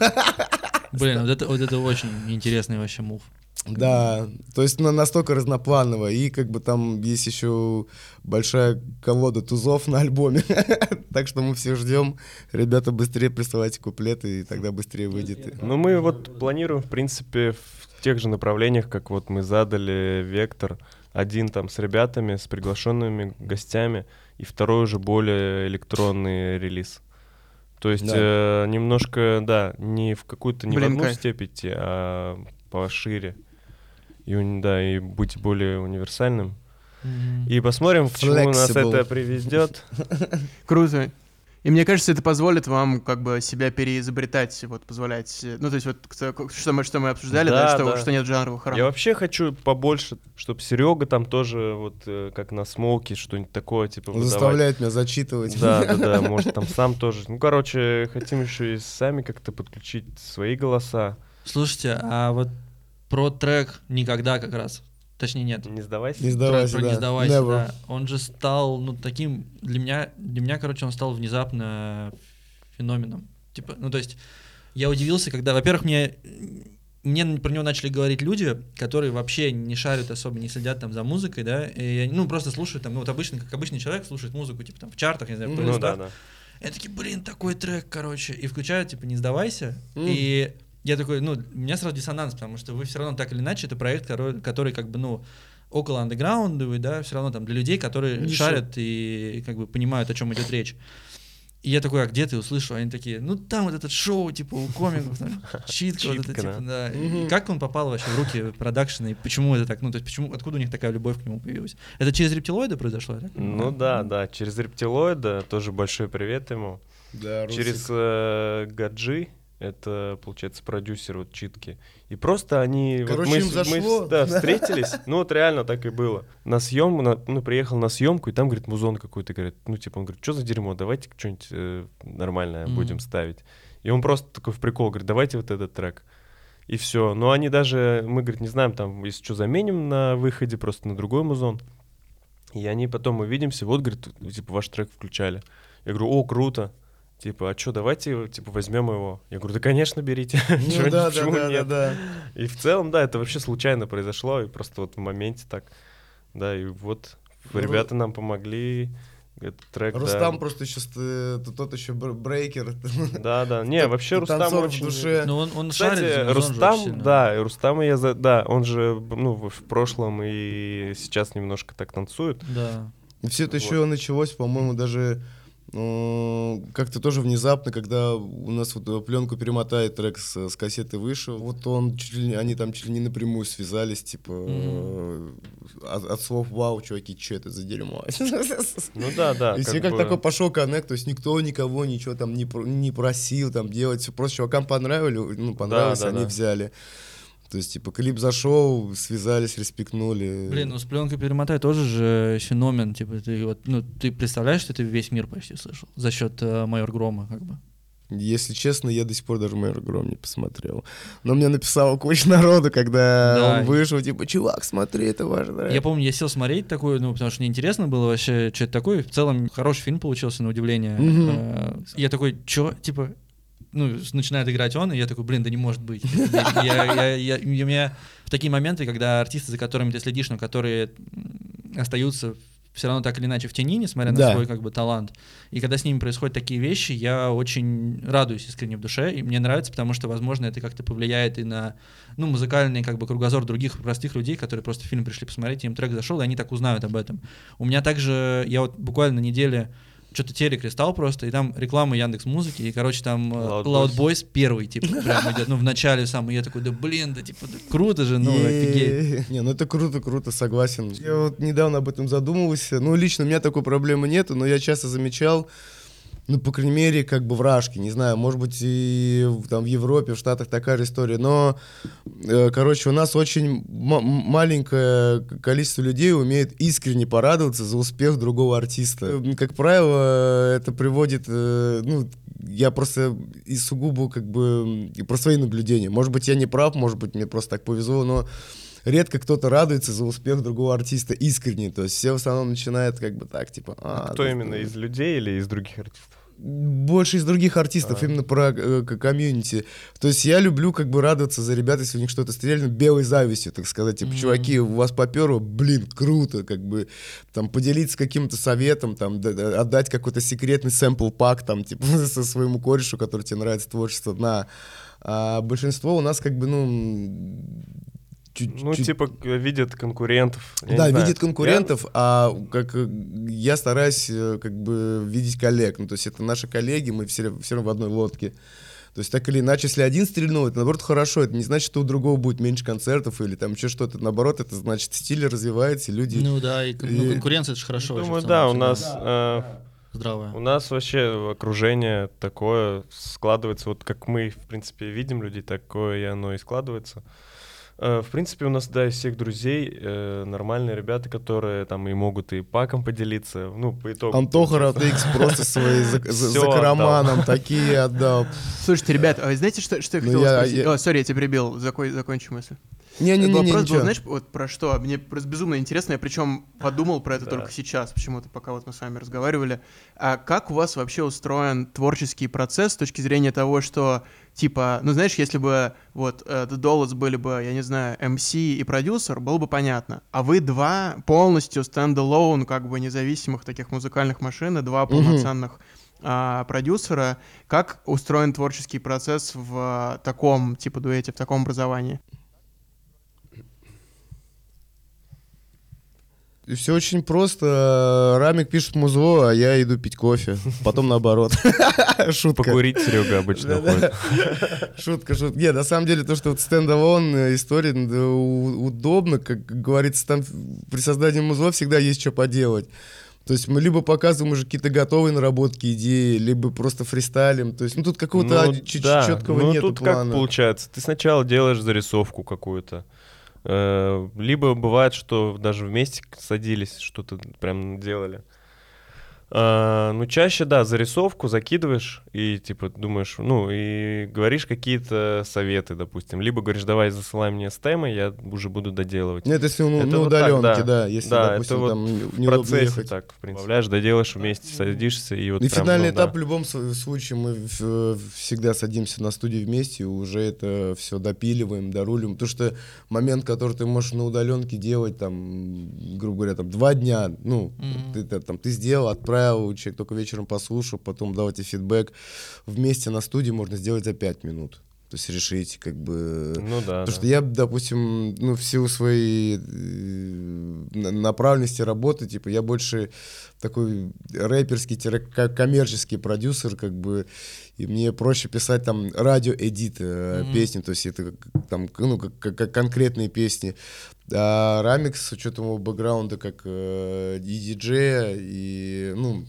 Блин, вот это, вот это очень интересный вообще мув. Да, то есть на, настолько разнопланово, и как бы там есть еще большая колода тузов на альбоме, (laughs) так что мы все ждем, ребята быстрее присылайте куплеты, и тогда быстрее выйдет. Ну мы вот планируем, в принципе, в тех же направлениях, как вот мы задали вектор. Один там с ребятами, с приглашенными гостями, и второй уже более электронный релиз. То есть да. э, немножко, да, не в какую-то не Блин, в одну степень, а пошире. И, да, и быть более универсальным. Mm-hmm. И посмотрим, к чему нас это приведет. (laughs) Круто. И мне кажется, это позволит вам как бы себя переизобретать, вот позволять, ну то есть вот что мы, что мы обсуждали, да, да, что, да. что нет жанровых рамок. Я вообще хочу побольше, чтобы Серега там тоже вот э, как на смоке что-нибудь такое типа выдавать. Заставляет меня зачитывать. Да, да, да, (laughs) может там сам тоже. Ну короче, хотим еще и сами как-то подключить свои голоса. Слушайте, а вот про трек никогда как раз Точнее, нет. Не сдавайся. Не сдавайся, про, да. не сдавайся, Never. да. Он же стал, ну, таким, для меня, для меня, короче, он стал внезапно феноменом. Типа, ну, то есть, я удивился, когда, во-первых, мне, мне про него начали говорить люди, которые вообще не шарят особо, не следят там за музыкой, да, и, ну, просто слушают там, ну, вот обычно, как обычный человек слушает музыку, типа, там, в чартах, не знаю, в ну, да, да. И такие, блин, такой трек, короче, и включают, типа, не сдавайся, mm. и я такой, ну, у меня сразу диссонанс, потому что вы все равно так или иначе, это проект, который, который как бы, ну, около андеграундовый, да, все равно там для людей, которые Ниша. шарят и как бы понимают, о чем идет речь. И я такой, а где ты услышал? Они такие, ну там вот этот шоу, типа, у комиков, там, читка, вот это, типа, да. И как он попал вообще в руки продакшена, и почему это так? Ну, то есть, почему, откуда у них такая любовь к нему появилась? Это через рептилоида произошло? так Ну да, да, через рептилоида, тоже большой привет ему. Да, Русик. Через э, Гаджи, это, получается, продюсер вот читки. И просто они... вот Короче, мы, им мы зашло. с- да, встретились, ну вот реально так и было. На съем, на- ну, приехал на съемку, и там, говорит, музон какой-то, говорит, ну, типа, он говорит, что за дерьмо, давайте что-нибудь э, нормальное Мгм. будем ставить. И он просто такой в прикол, говорит, давайте вот этот трек. И все. Но они даже, мы, говорит, не знаем, там, если что, заменим на выходе просто на другой музон. И они потом увидимся, вот, говорит, типа, ваш трек включали. Я говорю, о, круто. Типа, а что, давайте, типа, возьмем его. Я говорю, да, конечно, берите. (laughs) Ну да, да, да, да, нет? да. И в целом, да, это вообще случайно произошло, и просто вот в моменте так, да, и вот Ну, ребята нам помогли, этот трек, Рустам да. просто еще тот еще бр- брейкер. (laughs) Да, да, не, вообще Рустам в очень... душе. Ну, он, он Кстати, шарит Рустам, сильно. да, и Рустама я, за- да, он же, ну, в прошлом и сейчас немножко так танцует. Да. И все это Вот. еще началось, по-моему, даже как-то тоже внезапно, когда у нас вот э, пленку перемотает трек с, с кассеты вышел, вот он чуть ли они там чуть ли не напрямую связались, типа э, от, от слов «Вау, чуваки, что это за дерьмо?» (laughs) Ну да, да. И все как такой пошел коннект, то есть никто никого ничего там не, про- не просил там делать, все просто чувакам понравили, ну, понравилось, они взяли. То есть, типа, клип зашел, связались, респектнули. Блин, ну с пленкой перемотай тоже же феномен. Типа, ты вот, ну, ты представляешь, что ты весь мир почти слышал за счет э, майор Грома, как бы. Если честно, я до сих пор даже «Майор Гром» не посмотрел. Но мне написало куча народу, когда Да. он вышел, типа, чувак, смотри, это важно. Я помню, я сел смотреть такой, ну, потому что мне интересно было вообще, что это такое. В целом, хороший фильм получился, на удивление. Э, Я такой, чё, типа, ну, начинает играть он, и я такой, блин, да не может быть. Я, я- я- я- у меня в такие моменты, когда артисты, за которыми ты следишь, но которые остаются все равно так или иначе в тени, несмотря на Да. свой как бы талант. И когда с ними происходят такие вещи, я очень радуюсь искренне в душе, и мне нравится, потому что, возможно, это как-то повлияет и на, ну, музыкальный как бы кругозор других простых людей, которые просто фильм пришли посмотреть, им трек зашел, и они так узнают об этом. У меня также, я вот буквально на неделе что-то телек листал просто, и там реклама Яндекс Музыки, и, короче, там э, Loud Loud Boys. Boys первый, типа, прям идет, ну, в начале сам, и я такой, да блин, да, типа, да круто же, ну, офигеть. Не, ну это круто, круто, согласен. Я вот недавно об этом задумывался. Ну, лично у меня такой проблемы нету, но я часто замечал, ну, по крайней мере, как бы в Рашке, не знаю, может быть, и там в Европе, в Штатах такая же история, но, э, короче, у нас очень маленькое количество людей умеет искренне порадоваться за успех другого артиста. Э, Как правило, это приводит, э, ну, я просто и сугубо как бы м, про свои наблюдения. Может быть, я не прав, может быть, мне просто так повезло, но редко кто-то радуется за успех другого артиста искренне. То есть все в основном начинают как бы так, типа... А, Кто да, именно, да. из людей или из других артистов? Больше из других артистов, А. именно про э, комьюнити. То есть я люблю как бы радоваться за ребят, если у них что-то стреляно, белой завистью, так сказать. Типа, Мгм. чуваки, у вас поперло, блин, круто, как бы, там, поделиться каким-то советом, там, отдать какой-то секретный сэмпл-пак, там, типа, (laughs) со своему корешу, который тебе нравится творчество, на. А большинство у нас как бы, ну, Ну, типа, к- видят конкурентов. я да, видит конкурентов, а как э, я стараюсь э, как бы видеть коллег. Ну, то есть это наши коллеги, мы все, все равно в одной лодке. То есть так или иначе, если один стрельнул, это наоборот хорошо. Это не значит, что у другого будет меньше концертов или там еще что-то. Наоборот, это значит, стиль развивается, и люди... Ну да, и, ну, И- конкуренция это же хорошо. вообще Думаю, в да, у нас, всегда. э, здравая. у нас вообще окружение такое складывается, вот как мы, в принципе, видим людей, такое и оно и складывается. Э, В принципе, у нас, да, из всех друзей э, нормальные ребята, которые там и могут и паком поделиться, ну, по итогу. Антоха Ротекс просто свои зак- (laughs) за- Всё закроманам отдал. такие отдал. Слушайте, ребят, а знаете, что, что я Ну, хотел спросить? сори, я тебя перебил, Закон, закончи мысль. Не-не-не, Вопрос был, знаешь, вот про что? Мне просто безумно интересно, я причем подумал про это только сейчас, почему-то, пока вот мы с вами разговаривали. А как у вас вообще устроен творческий процесс с точки зрения того, что, типа, ну знаешь, если бы вот э, The Dollars были бы, я не знаю, MC и продюсер, было бы понятно. А вы два полностью стендалone, как бы независимых таких музыкальных машин, и два полноценных а, продюсера. Как устроен творческий процесс в таком, типа, дуэте, в таком образовании? Все очень просто. Рамик пишет музло, а я иду пить кофе. Потом наоборот. (laughs) Шутка. Покурить Серега обычно ходит. (laughs) Шутка, шутка. Нет, на самом деле, то, что вот стендалон история удобно, как говорится, там при создании музла всегда есть что поделать. То есть мы либо показываем уже какие-то готовые наработки, идеи, либо просто фристайлим. То есть, ну тут какого-то Ну, да. четкого ну, нету тут плана. как получается? Ты сначала делаешь зарисовку какую-то. Э, Либо бывает, что даже вместе садились, что-то прям делали. А, ну, чаще, да, зарисовку закидываешь и, типа, думаешь, ну, и говоришь какие-то советы, допустим. Либо говоришь, давай засылай мне с темой, я уже буду доделывать. Нет, если ну, Это на вот так, удаленке, да. да. Если, Да, допустим, это вот там не- В процессе ехать. так, в принципе. Добавляешь, доделаешь вместе, садишься и вот И прям, финальный ну, да. этап в любом случае мы всегда садимся на студии вместе и уже это все допиливаем, дорулим. Потому что момент, который ты можешь на удаленке делать, там, грубо говоря, там два дня, ну, Мгм. ты, это, там, ты сделал, отправил, человек только вечером послушал, потом тебе фидбэк. Вместе на студии можно сделать за пять минут. То есть решить, как бы... Ну да, Потому да. что я, допустим, ну, в силу своей э, на- направленности работы, типа, я больше такой рэперский-коммерческий продюсер, как бы, и мне проще писать там радио-эдит э, Мгм. песни, то есть это там, ну, как, как- как конкретные песни. А Рамикс, с учетом его бэкграунда как э, и диджея, и, ну,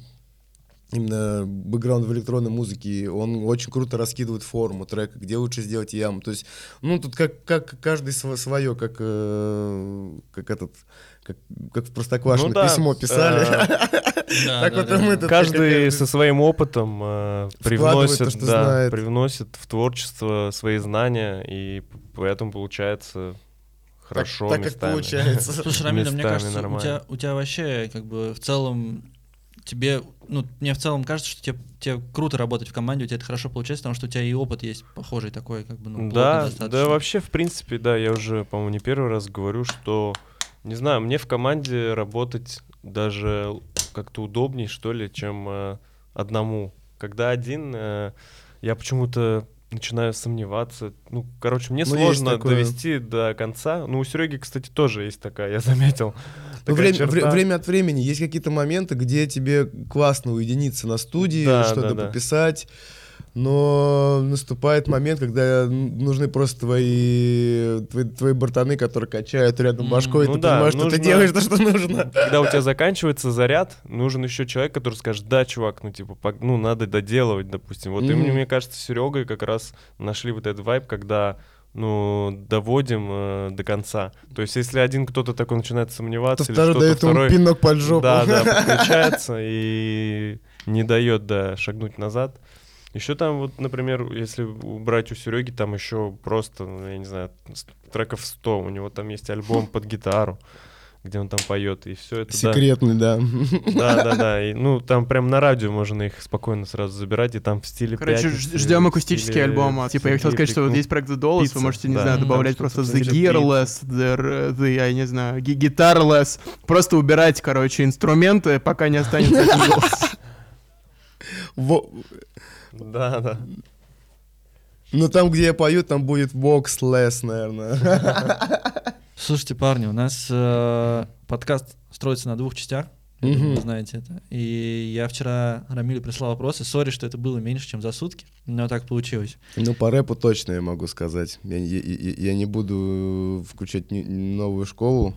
именно бэкграунд в электронной музыке, он очень круто раскидывает форму трека, где лучше сделать яму. То есть, ну, тут как, как каждый свое, как, э, как этот, как, как в Простоквашино Ну да, письмо писали. (laughs) Да, Так вот мы Каждый со своим опытом э, привносит, да, привносит в творчество свои знания, и поэтому получается хорошо так, как местами. получается. Слушай, Рамиль, мне Местами кажется, у нормально. тебя, у тебя вообще, как бы, в целом, тебе, ну, мне в целом кажется, что тебе, тебе круто работать в команде, у тебя это хорошо получается, потому что у тебя и опыт есть похожий такой, как бы, ну, плотный Да, достаточно. да, вообще, в принципе, да, я уже, по-моему, не первый раз говорю, что, не знаю, мне в команде работать даже как-то удобнее, что ли, чем э, одному. Когда один, э, я почему-то начинаю сомневаться. Ну, короче, мне Ну, сложно такое. довести до конца. Ну, у Сереги, кстати, тоже есть такая, я заметил. Ну, такая время, черта. вре- время от времени есть какие-то моменты, где тебе классно уединиться на студии, Да, что-то да, пописать, но наступает момент, когда нужны просто твои, твои, твои бортаны, которые качают рядом башкой, и Ну ты да, понимаешь, что нужно- ты делаешь то, что нужно. Когда у тебя заканчивается заряд, нужен еще человек, который скажет, да, чувак, ну, типа, ну, надо доделывать, допустим. Вот и мне, мне кажется, Серегой как раз нашли вот этот вайб, когда ну, доводим э, до конца. То есть, если один кто-то такой начинает сомневаться, То или второй дает ему второй, пинок под жопу. да, да, (laughs) подключается и не дает, да, шагнуть назад. Еще там вот, например, если убрать у Сереги, там еще просто, ну, я не знаю, треков 100. У него там есть альбом под гитару, где он там поет, и все это, да. Секретный, да. Да, да, да. (laughs) И, ну, там прям на радио можно их спокойно сразу забирать, и там в стиле Короче, пятницы, ждем в акустический стиле альбом. Типа, я хотел сказать, что вот есть проект The Dolls, вы можете, не да. знаю, Там добавлять что-то просто The стиле Gearless, the, the, я не знаю, Guitarless. Просто убирать, короче, инструменты, пока не останется один голос. (laughs) Во-. Да, да. Ну там, где я пою, там будет Voxless, наверное. (laughs) Слушайте, парни, у нас э, подкаст строится на двух частях. Мгм. Вы знаете это. И я вчера Рамилю прислал вопросы. Сори, что это было меньше, чем за сутки. Но так получилось. Ну, по рэпу точно я могу сказать. Я, я- я- не буду включать новую школу.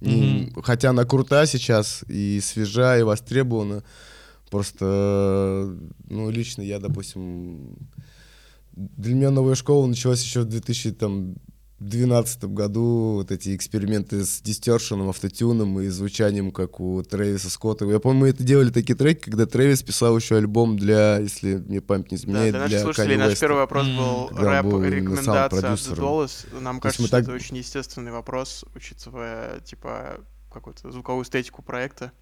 Не- Хотя она крута сейчас, и свежа, и востребована. Просто, ну, лично я, допустим... Для меня новая школа началась еще в 2012 году. Вот эти эксперименты с дистершеном, автотюном и звучанием, как у Трэвиса Скотта. Я помню, мы это делали такие треки, когда Трэвис писал еще альбом для, если мне память не Да, изменяет, для наших для слушателей Kanye наш первый вопрос был Когда рэп, был рекомендация от The. Нам кажется, мы что так- это очень естественный вопрос, учитывая, типа, какую-то звуковую эстетику проекта.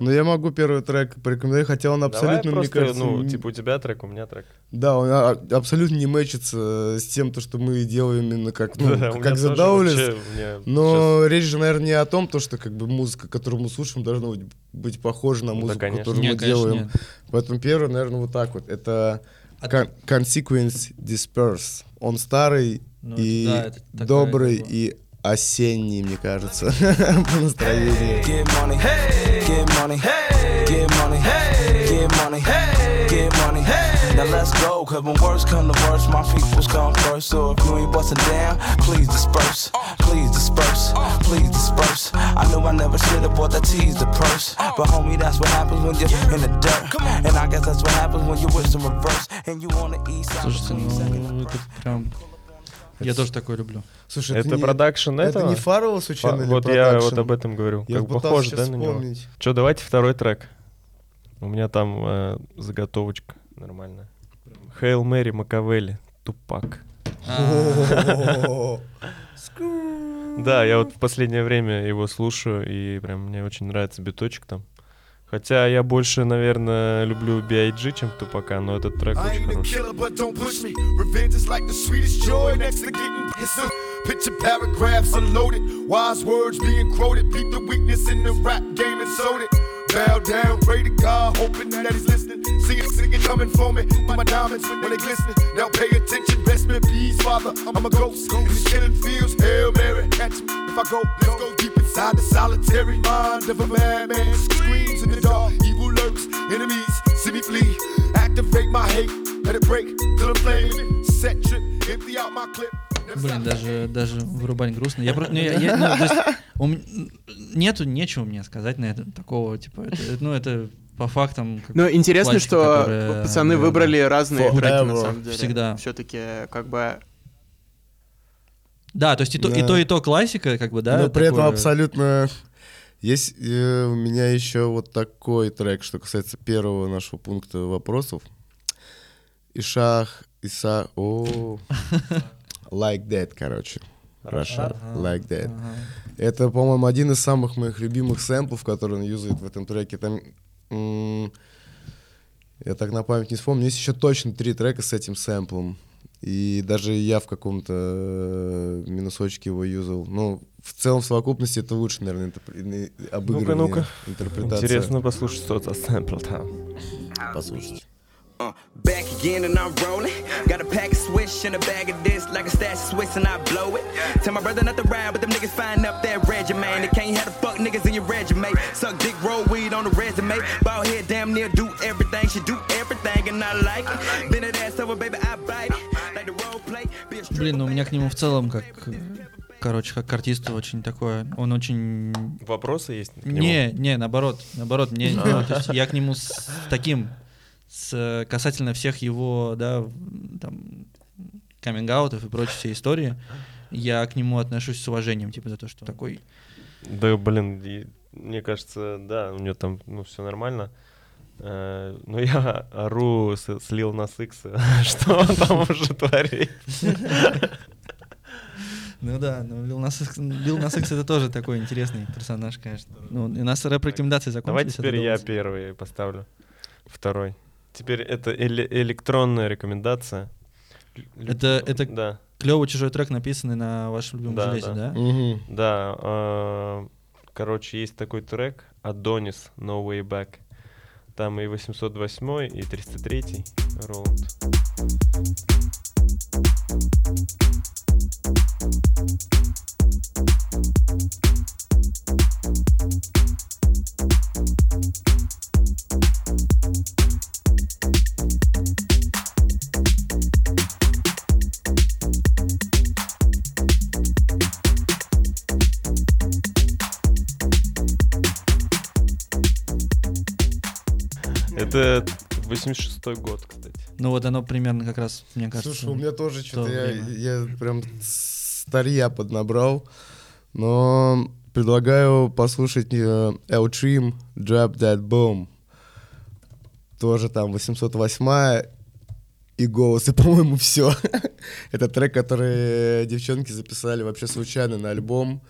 Ну, я могу первый трек порекомендовать, хотя он абсолютно, Давай мне просто, кажется... ну, типа у тебя трек, у меня трек. Да, он а, абсолютно не мэчится с тем, то, что мы делаем именно как, ну, (laughs) Да, как меня Но речь же, наверное, не о том, то, что как бы музыка, которую мы слушаем, должна быть, быть похожа на Да, музыку, конечно. которую Не, мы конечно, делаем. нет. Поэтому первый, наверное, вот так вот. Это А Con- Consequence Disperse. Он старый Ну, и да, добрый и осенний, мне кажется, по настроению. Get money, get money, get money, get money, get money. Now let's go, cause when worst come to worst, my peoples come first. So if you ain't busting down, please disperse, please disperse, please disperse. I knew I never should have bought that tease the purse. But homie, that's what happens when you're in the dirt. And I guess that's what happens when you wish to reverse. And you on the east side. Слушайте, ну это прям... Я тоже такое люблю. Слушай, Это не- продакшн Это этого? не Фаррелл Фа- случайно или Вот я вот об этом говорю. Я как похоже, да, на него? вспомнить. Че, давайте второй трек. У меня там э, заготовочка нормальная. Хейл Мэри Макавелли, Тупак. О, (laughs) Да, я вот в последнее время его слушаю, и прям мне очень нравится биточек там. Хотя я больше, наверное, люблю B.I.G., чем Тупака, но этот трек очень хороший. killer, but don't push me. Revenge is like the sweetest joy next to getting pissed. Picture paragraphs unloaded, wise words being quoted. Beat the weakness in the rap game and sold it. Bow down, pray to God, hoping that he's listening. See it singing coming for me. My diamonds when they glistening. Now pay attention, best me please, Father. I'm a ghost. In these killing fields, Hail Mary, catch me if I go. Let's go deep inside the solitary mind of a madman. Screams in the dark, evil lurks, enemies see me flee. Activate my hate, let it break till I'm flaming. Блин, даже, даже вырубать грустно. Я, про- ну, я- я- ну, то есть у нету нечего мне сказать на это такого, типа, это, ну, это по фактам. Ну, интересно, классика, что которая, пацаны наверное, выбрали разные треки, на самом деле. Всегда. Все-таки, как бы... Да, то есть и то, и Да. то, и то классика, как бы, да. Но при этом такое- абсолютно... Есть э, у меня еще вот такой трек, что касается первого нашего пункта вопросов. Ишах, Иса, о, like that, короче. Russia, Ага, like that. ага. Это, по-моему, один из самых моих любимых сэмплов, который он юзает в этом треке. Там, м, я так на память не вспомню. Есть еще точно три трека с этим сэмплом. И даже я в каком-то э, минусочке его юзал. Ну, в целом, в совокупности это лучше, наверное, интерпре- обыгранная ну-ка. интерпретация. Интересно послушать, что за сэмпл там. Послушайте. Uh, back again and I'm rolling. Got a pack of swish and a bag of this, like a stash of Swiss and I blow it. Tell my brother not to ride, but them niggas find up that regimen. They can't have the fuck niggas in your resume. Suck dick, roll weed on the resume. Ball head damn near do everything. She do everything and I like it. Bend that ass over, baby, I bite it. Like the role play. Блин, ну у меня к нему в целом, как, э, короче, как к артисту очень такое, он очень... Вопросы есть к нему? Не, не, наоборот, наоборот, мне, ну, я к нему с таким, с э, касательно всех его, да, там, каминг-аутов и прочей всей истории, я к нему отношусь с уважением, типа, за то, что такой... Да, блин, мне кажется, да, у него там, ну, все нормально. Но я ору с, с Lil Nas X, (laughs) что он там уже творит. Ну да, ну Nas X это тоже такой интересный персонаж, конечно. Ну, и у нас рэп-рекомендации Давай закончились. теперь это я первый поставлю. Второй. Теперь это эле- электронная рекомендация. Лю- Это- это- Да, Клевый чужой трек, написанный на вашем любимом Да, железе, да. да? Мгм. да. э, Короче, есть такой трек Adonis No Way Back. Там и 808, и 303 Роланд. Это 86 год, кстати. Ну вот оно примерно как раз, мне кажется. Слушай, у меня тоже что-то, то я, я прям старья поднабрал, но предлагаю послушать э, El Trim Drop That Bomb. Тоже там 808 и голос, и, (laughs) по-моему, все. Это трек, который девчонки записали вообще случайно на альбом.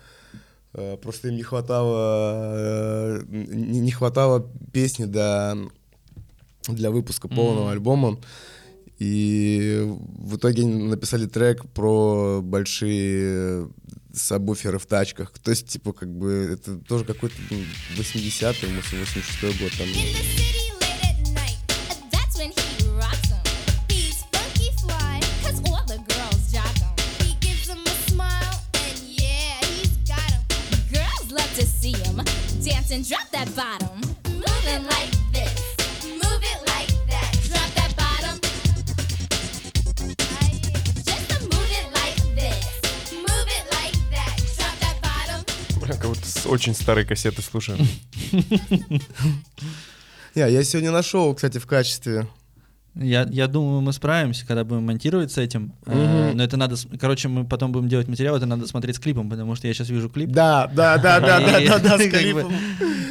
Э, Просто им не хватало, э, не хватало песни до, для выпуска полного Мгм. альбома. И в итоге написали трек про большие сабвуферы в тачках. То есть, типа, как бы, это тоже какой-то м, 80-й, может, 86-й год. Там, In the city очень старой кассеты слушаем. Не, я сегодня нашел, кстати, в качестве. Я, я думаю, мы справимся, когда будем монтировать с этим. Э, Мгм. но это надо... Короче, мы потом будем делать материал, это надо смотреть с клипом, потому что я сейчас вижу клип. Да, да, да, да, (laughs) да, да, да, с (laughs) клипом.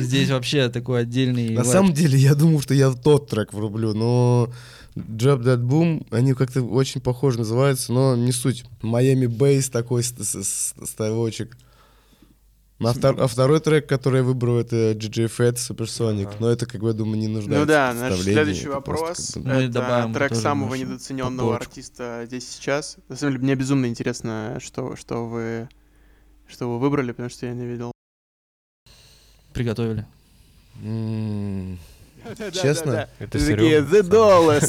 Здесь вообще такой отдельный... На самом деле, я думал, что я тот трек врублю, но Job That Boom, они как-то очень похоже называются, но не суть. Майами Бейс такой ставочек. А, втор- а второй трек, который я выбрал, это GG Fat Supersonic. Ага. Но это, как бы, я думаю, не нуждается Ну да, наш следующий это просто вопрос. как бы- Мы это добавим трек самого недооцененного подборочку. артиста здесь сейчас. На самом деле, мне безумно интересно, что, что вы что вы выбрали, потому что я не видел. Приготовили. Честно? Это Такие. The Dollars.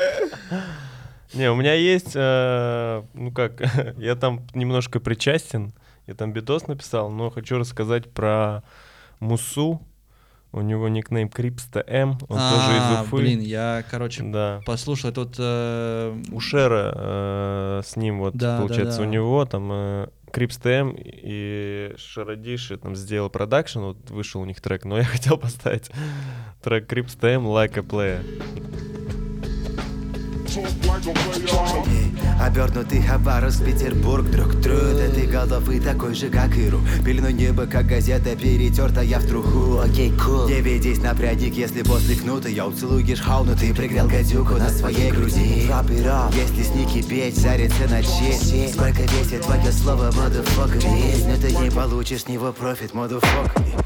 (laughs) (laughs) Не, у меня есть, э, ну как, (laughs) я там немножко причастен, я там битос написал, но хочу рассказать про Мусу. У него никнейм Крипста М, он тоже из А, Уфы. Блин, я, короче, Да. послушал этот... э, У Шера э, с ним вот, Да, да, получается, да. у него там э, Крипста М и Шарадиши там сделал продакшн, вот вышел у них трек, но я (laughs) хотел поставить трек Крипста М Like a Player. Обернутый Хабаровск, Петербург друг друга Ты головы такой же, как и Ру. Пелену небо, как газета, перетерта я в труху. Окей, кул. Не ведись на прядик, если после кнута. Я уцелуешь хауну, ты пригрел гадюку на своей груди. Drop it off. Если сники петь, зарится на честь. Сколько весит твое слово, motherfucker? Песню ты не получишь, него профит, motherfucker.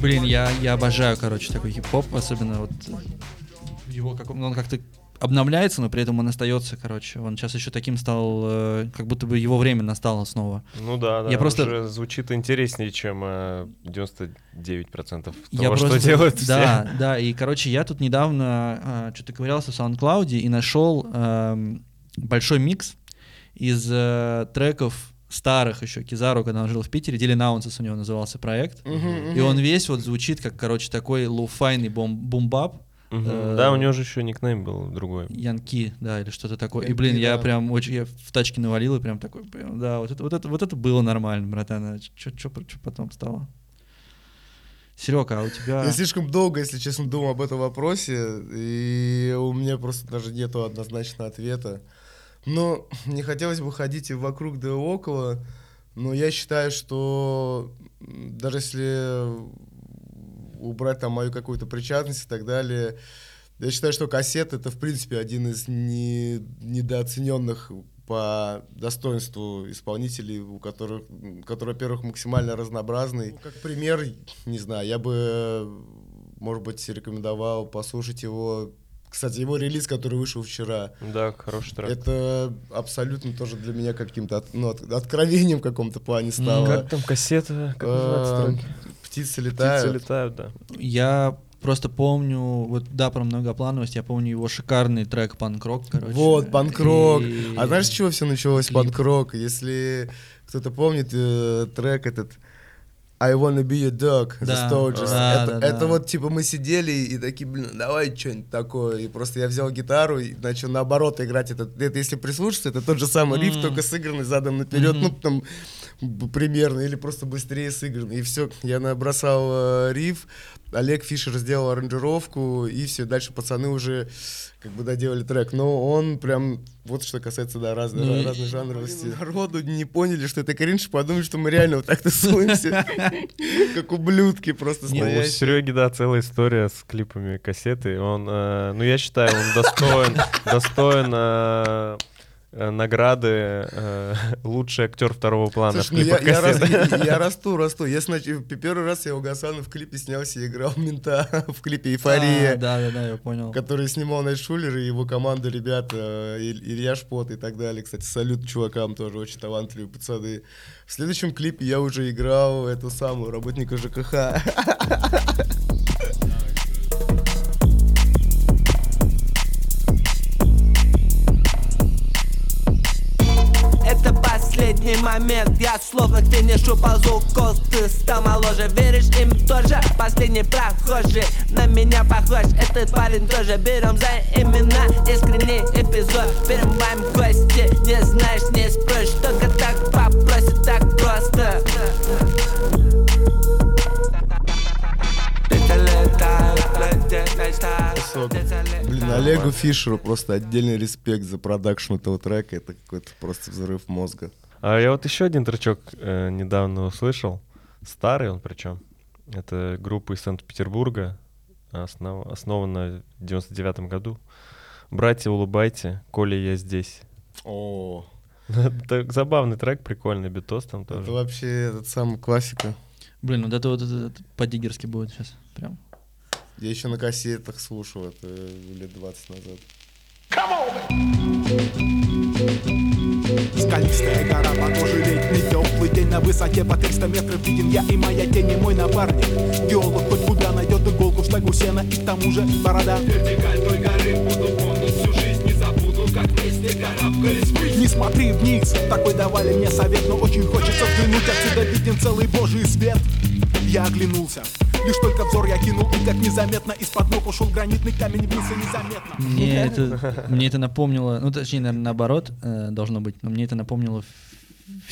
Блин, я, я обожаю, короче, такой хип-хоп, особенно вот в его каком... Он как-то обновляется, но при этом он остается, короче. Он сейчас еще таким стал, э, как будто бы его время настало снова. Ну да, да, Я просто- уже звучит интереснее, чем э, 99% того, я что просто, (laughs) делают все. Да, да, и, короче, я тут недавно что-то ковырялся в SoundCloud и нашел эм, большой микс из э, треков старых еще Кизару, когда он жил в Питере, Дилин Аунсес у него назывался проект. Мгм, И мгм. он весь вот звучит как, короче, такой lo-fi йный boom- boom bap. Мгм. Э, Да, у него же еще никнейм был другой. Янки, да, или что-то такое. и, Янки, блин, я да. прям очень, я в тачке навалил и прям такой, прям, да, вот это, вот это, вот это было нормально, братан. А что потом стало? Серега, а у тебя... Я слишком долго, если честно, думал об этом вопросе, и у меня просто даже нету однозначного ответа. Но не хотелось бы ходить и вокруг да и около, но я считаю, что даже если убрать там мою какую-то причастность и так далее, я считаю, что кассет это, в принципе, один из не, недооцененных по достоинству исполнителей, у которых, который, во-первых, максимально разнообразный. Ну, Как пример, не знаю, я бы, может быть, рекомендовал послушать его. Кстати, его релиз, который вышел вчера, Да, хороший трек. это абсолютно тоже для меня каким-то от- ну, от- откровением в каком-то плане стало. Как там кассета? Как называется Э, трек? Птицы летают. Птицы летают, да. Я просто помню, вот да, про многоплановость, я помню его шикарный трек «Панкрок», короче. Вот, панкрок. И- А знаешь, с чего все началось? Панкрок. Если кто-то помнит э, трек этот I wanna be your dog, The Да, Stooges. да, это, да, это да. вот, типа, мы сидели и такие, блин, давай что-нибудь такое. И просто я взял гитару и начал наоборот играть. Это, это если прислушаться, это тот же самый риф, Мгм. только сыгранный задом наперед, Мгм. ну, там, примерно, или просто быстрее сыгранный. И все, я набросал э, риф, Олег Фишер сделал аранжировку, и все, дальше пацаны уже как бы доделали трек. Но он прям, вот что касается, да, раз- Ну и- разной жанровости. Народу не поняли, что это кринж, подумали, что мы реально вот так тусуемся, (laughs) как ублюдки просто Ну, у стоящие. Сереги, да, целая история с клипами кассеты. Он, э, ну, я считаю, он достоин, (laughs) достоин э, награды э, (laughs) лучший актер второго плана Слушай, в ну я, я, «Кассета». я- (laughs) я расту, расту. Я снач- первый раз я у Гасана в клипе снялся и играл мента (laughs) в клипе «Эйфория», А, Да, да, да, я понял. который снимал Найт Шулер и его команда ребята, э, Иль- Илья Шпот и так далее. Кстати, салют чувакам тоже, очень талантливые пацаны. В следующем клипе я уже играл эту самую работника ЖКХ. Последний момент. Я словно к финишу ползу Кол, ты стал моложе. Веришь им тоже? Последний прохожий. На меня похож. Этот парень тоже. Берем за имена. Искренний эпизод. Перемываем кости Не знаешь, не Олегу Фишеру просто отдельный респект за продакшн этого трека. Это какой-то просто взрыв мозга. А я вот еще один тречок э, недавно услышал. Старый он причем. Это группа из Санкт-Петербурга. Основ... Основана в 99 году. Братья, улыбайте, Коля, я здесь. О, (laughs) Это забавный трек, прикольный битос там это тоже. вообще этот самый классика. Блин, вот это вот это, это по-диггерски будет сейчас. Прям. Я еще на кассетах слушал это лет 20 назад. Скалистая гора, похоже, летний теплый день На высоте по 300 метров виден. Я и моя тень и мой напарник. Геолог хоть куда найдет иголку в шлагу сена И к тому же борода. Не смотри вниз, такой давали мне совет Но очень хочется взглянуть, отсюда виден целый божий свет Я оглянулся, лишь только взор я кинул И как незаметно из-под ног ушел гранитный камень вниз и незаметно Мне это, мне это напомнило, ну точнее, наверное, наоборот э, должно быть, но мне это напомнило в,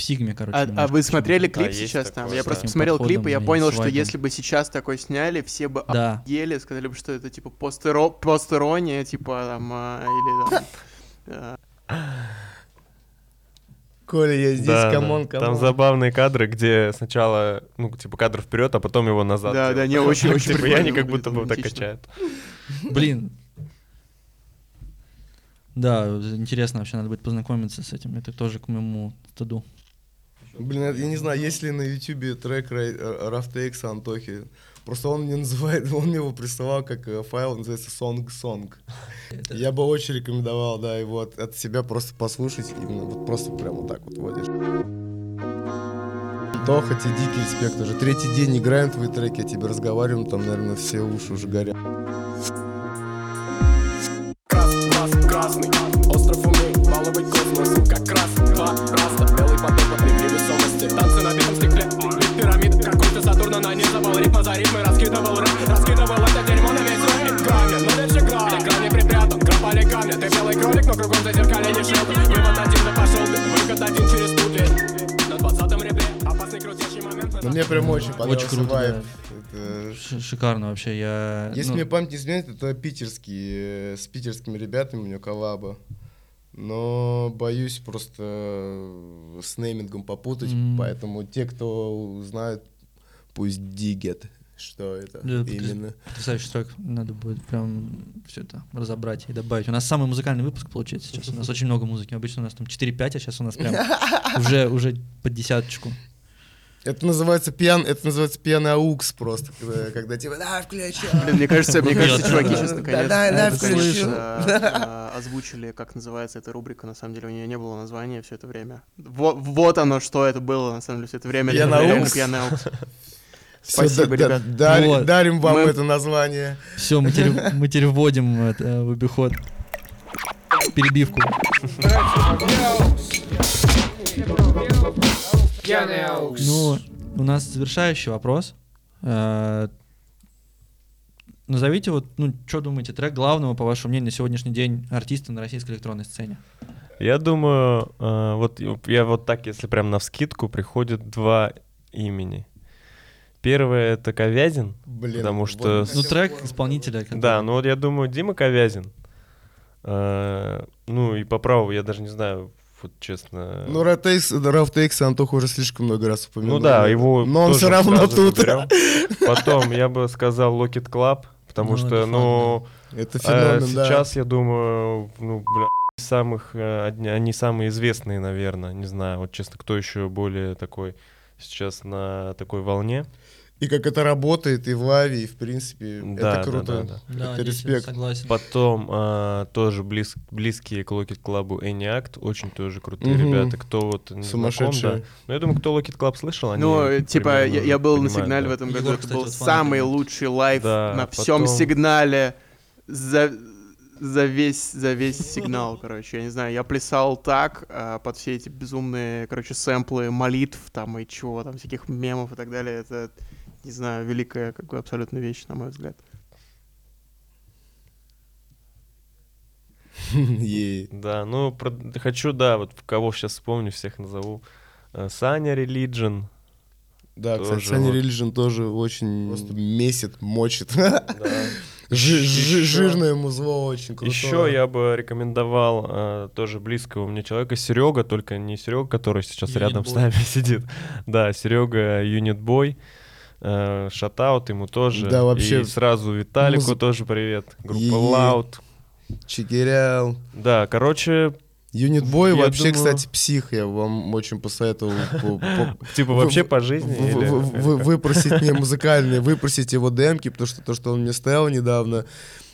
Сигме, короче. А, а вы смотрели Да, клип есть сейчас такое, там? Я да. просто посмотрел клип, и я понял, что если бы сейчас такой сняли, все бы Да. ели, сказали бы, что это типа постиро, постирония, типа там, а, или там... э, (laughs) Коля, я здесь, Да, да. come on, come on. Там забавные кадры, где сначала, ну, типа, кадр вперед, а потом его назад. Да, да, не, (laughs) очень- очень Типа, прикольно они как будто бы так качают. Блин. Да, интересно вообще, надо будет познакомиться с этим. Это тоже к моему стыду. Блин, я не знаю, есть ли на ютубе трек Рафтекса Антохи. Просто он мне называет, (laughs) он мне его присылал как э, файл, называется Song Song. Я бы очень рекомендовал, да, его от, от себя просто послушать, именно вот просто прям вот так вот водишь. Тоха, тебе дикий респект уже. Третий день играем твои треки, я тебе разговариваем, там, наверное, все уши уже горят. Очень понравился круто, вайб. да. Это- шикарно вообще. Я, Если ну, мне память не изменяет, это питерский, э, с питерскими ребятами у меня коллаба. Но боюсь просто э, с неймингом попутать, М. поэтому те, кто знают, пусть дигет, что это Да, именно. Потрясающий трек. Надо будет прям все это разобрать и добавить. У нас самый музыкальный выпуск получается сейчас. У нас очень много музыки. Обычно у нас там 4-5, а сейчас у нас прям (laughs) уже, уже под десяточку. Это называется пьян, это называется пьяный aux просто, когда, когда типа, да, включай. Блин, мне кажется, мне кажется, чуваки сейчас да. наконец Да, да, включу. э, э, озвучили, как называется эта рубрика. На самом деле у нее не было названия все это время. Вот, вот оно, что это было на самом деле все это время. Пьяный аукс. пьяный аукс. Спасибо, да- ребят. да- Вот. Дарим вам Мы- это название. Все, мы теперь, мы теперь вводим это, в обиход перебивку. Ну, у нас завершающий вопрос. Э, Назовите вот, ну, что думаете, трек главного, по вашему мнению, на сегодняшний день артиста на российской электронной сцене? Я думаю, э, вот я вот так, если прям на вскидку, приходит два имени. Первое это Ковязин, Блин, потому вот что... это Ну, трек исполнителя. который- Да, ну вот я думаю, Дима Ковязин. Э, Ну и по праву, я даже не знаю, вот честно. Ну, Рафтекс, Рафтекс Антоха уже слишком много раз упомянул. Ну да, его Но он все равно тут. заберем. (laughs) Потом я бы сказал Locked Club, потому Ну, что, ну, Это феномен, да. сейчас я думаю, ну, бля, самых, э, одни- они самые известные, наверное, не знаю, вот честно, кто еще более такой сейчас на такой волне. И как это работает и в лайве, и в принципе, Да, это круто. да, да, Да, это я респект. согласен. Потом а, тоже близ- близкие к Locked Club Any Act, очень тоже крутые Мгм. ребята, кто вот не знаком, Сумасшедшие. да. Ну, я думаю, кто Locked Club слышал, они Ну, типа, я, я был на сигнале да. в этом году. Егор, Это кстати, был вот фанат самый ребят. лучший лайв Да, на всем потом- сигнале за, за весь за весь сигнал, короче. Я не знаю, я плясал так а, под все эти безумные, короче, сэмплы молитв там и чего там, всяких мемов и так далее. Это, не знаю, великая, как бы, абсолютно вещь, на мой взгляд. Ей. Да, ну, хочу, да, вот кого сейчас вспомню, всех назову. Э, Саня Religion, Да, кстати, Саня. Religion тоже очень месит, мочит. (laughs) Жирное музло очень крутое. Еще я бы рекомендовал э, тоже близкого мне человека Серега, только не Серега, который сейчас Unit рядом с нами (laughs) сидит. Да, Серега Юнит Бой. Шатаут ему тоже. Да, вообще И сразу Виталику музы- тоже привет. Группа. Loud. Чекирял. Да, короче, Юнит Бой вообще, думаю- кстати, псих. Я вам очень посоветовал по- по- (laughs) типа вообще по жизни. выпросить мне музыкальные, выпросить его демки, потому что то, что он мне ставил недавно,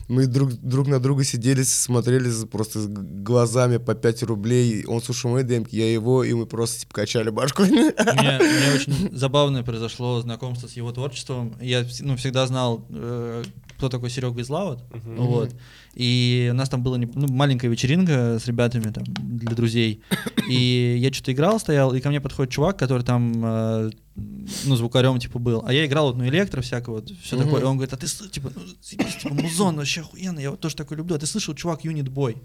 мы друг, друг на друга сидели, смотрели просто с глазами по 5 рублей. Он слушал мои демки, я его, и мы просто типа качали башку. У меня, у меня очень (laughs) забавное произошло знакомство с его творчеством. Я ну, всегда знал, э, кто такой Серега из Лаут. Мгм. Вот. И у нас там была ну, маленькая вечеринка с ребятами там, для друзей. (coughs) И я что-то играл, стоял, и ко мне подходит чувак, который там, э, ну, звукарем, типа, был. А я играл, вот, ну, электро всякого, вот, все Мгм. такое. И он говорит, а ты, типа, ну, типа, музон вообще охуенно, я вот тоже такой люблю. А ты слышал, чувак, Юнит Бой?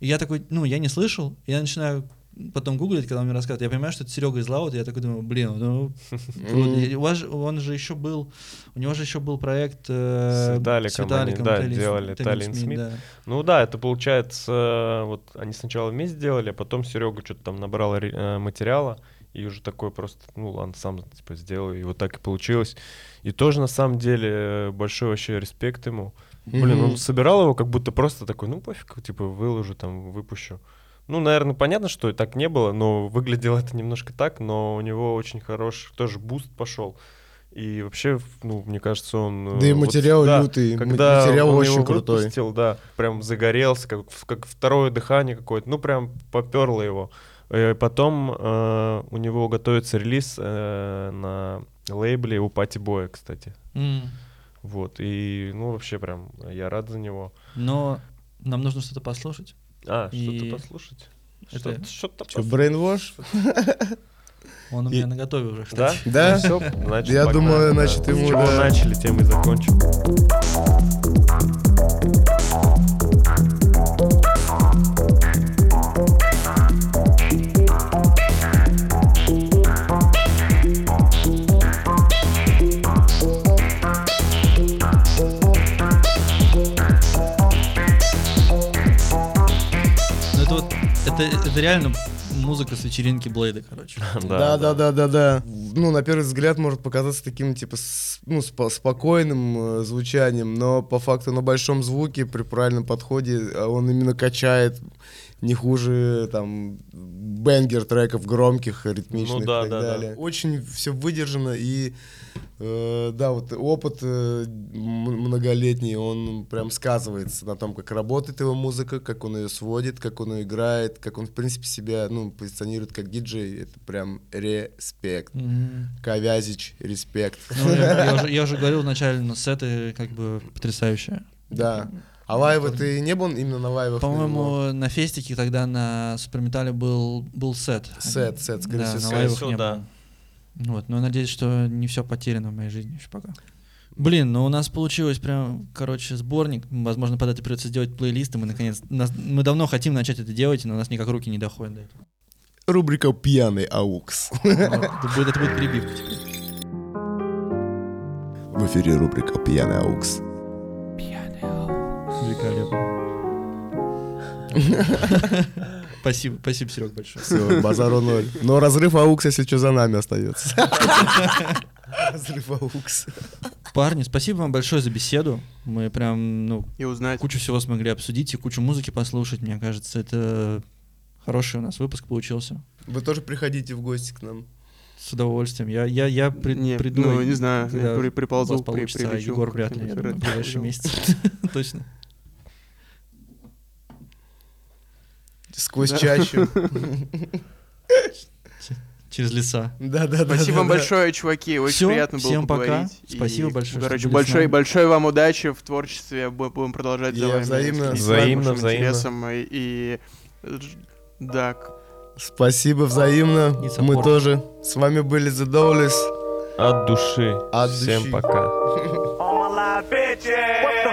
И я такой, ну, я не слышал. Я начинаю потом гуглить, когда он мне рассказывает. Я понимаю, что это Серега из Лаут, я такой думаю, блин, ну, (laughs) у вас же- он же еще был, у него же еще был проект э, С Виталиком они, да, делали Таллин Смит. да. Ну да, это получается, вот они сначала вместе делали, а потом Серега что-то там набрал э, материала, и уже такой просто, ну ладно, сам типа сделаю, и вот так и получилось. И тоже на самом деле большой вообще респект ему. Блин, он собирал его как будто просто такой, ну пофиг, типа выложу там, выпущу. Ну, наверное, понятно, что и так не было, но выглядело это немножко так, но у него очень хороший тоже буст пошел. И вообще, ну, мне кажется, он... э, Да и вот, материал да, лютый, Когда материал он очень его крутой. выпустил, да, прям загорелся, как, как второе дыхание какое-то, ну, прям поперло его. Э, Потом э, у него готовится релиз э, на лейбле у Пати Боя, кстати. М. Вот, и, ну, вообще прям я рад за него. Но нам нужно что-то послушать. А, И что-то послушать? это- Что-то, Что, брейнвош? (laughs) Он у И- меня наготове уже, Да? кстати. Да? Всё, значит, Я погнали, думаю, да. значит, С ему, чего да. начали, тем и закончим. Это, это реально музыка с вечеринки Блейда, короче. (laughs) Да, да, да, да, да. Ну, на первый взгляд может показаться таким, типа, с- ну, спо- спокойным э, звучанием, но по факту на большом звуке при правильном подходе э, он именно качает не хуже там бенгер треков громких, ритмичных Ну да, и так да, да. далее. Очень все выдержано и э, да, вот опыт э, многолетний, он прям сказывается на том, как работает его музыка, как он ее сводит, как он ее играет, как он в принципе себя ну позиционирует как диджей. Это прям респект. Мгм. Ковязич, респект. Ну, я, я (laughs) уже, я уже говорил вначале, но сеты как бы потрясающие. Да. А лайвы ты не был именно на лайвах? По-моему, на фестике тогда на Суперметале был, был сет. Сет, сет, скорее да, всего, на лайвах не да. было. Вот, но надеюсь, что не все потеряно в моей жизни еще пока. Блин, ну у нас получилось прям, короче, сборник. Возможно, под это придется сделать плейлисты. Мы наконец, нас- мы давно хотим начать это делать, но у нас никак руки не доходят до этого. Рубрика «Пьяный аукс». Вот, это, будет, это будет перебивка теперь. В эфире рубрика «Пьяный аукс». Великолепно. (laughs) Спасибо, спасибо, Серег, большое. Все, базару ноль. Но разрыв аукс, если что, за нами остается. (laughs) Разрыв аукс. Парни, спасибо вам большое за беседу. Мы прям, ну, И узнать. кучу всего смогли обсудить и кучу музыки послушать. Мне кажется, это хороший у нас выпуск получился. Вы тоже приходите в гости к нам. С удовольствием. Я, я, я при- Не, приду. ну, не знаю, когда при- у приползу, вас при- а Егор вряд ли, я думаю, в ближайшие месяцы. (laughs) Точно. Сквозь Да. чащу. (laughs) Через леса. Да, да, да. Спасибо вам большое, чуваки. Очень Всё, приятно было всем пока. поговорить. Спасибо И, большое, что Короче, большой, большой вам удачи в творчестве. Бу- Будем продолжать И за вами. взаимно. Взаимно, взаимно. интересом. И, и, да, Спасибо взаимно. Мы тоже. С вами были The Dowless. От души. От Всем души. пока. (laughs)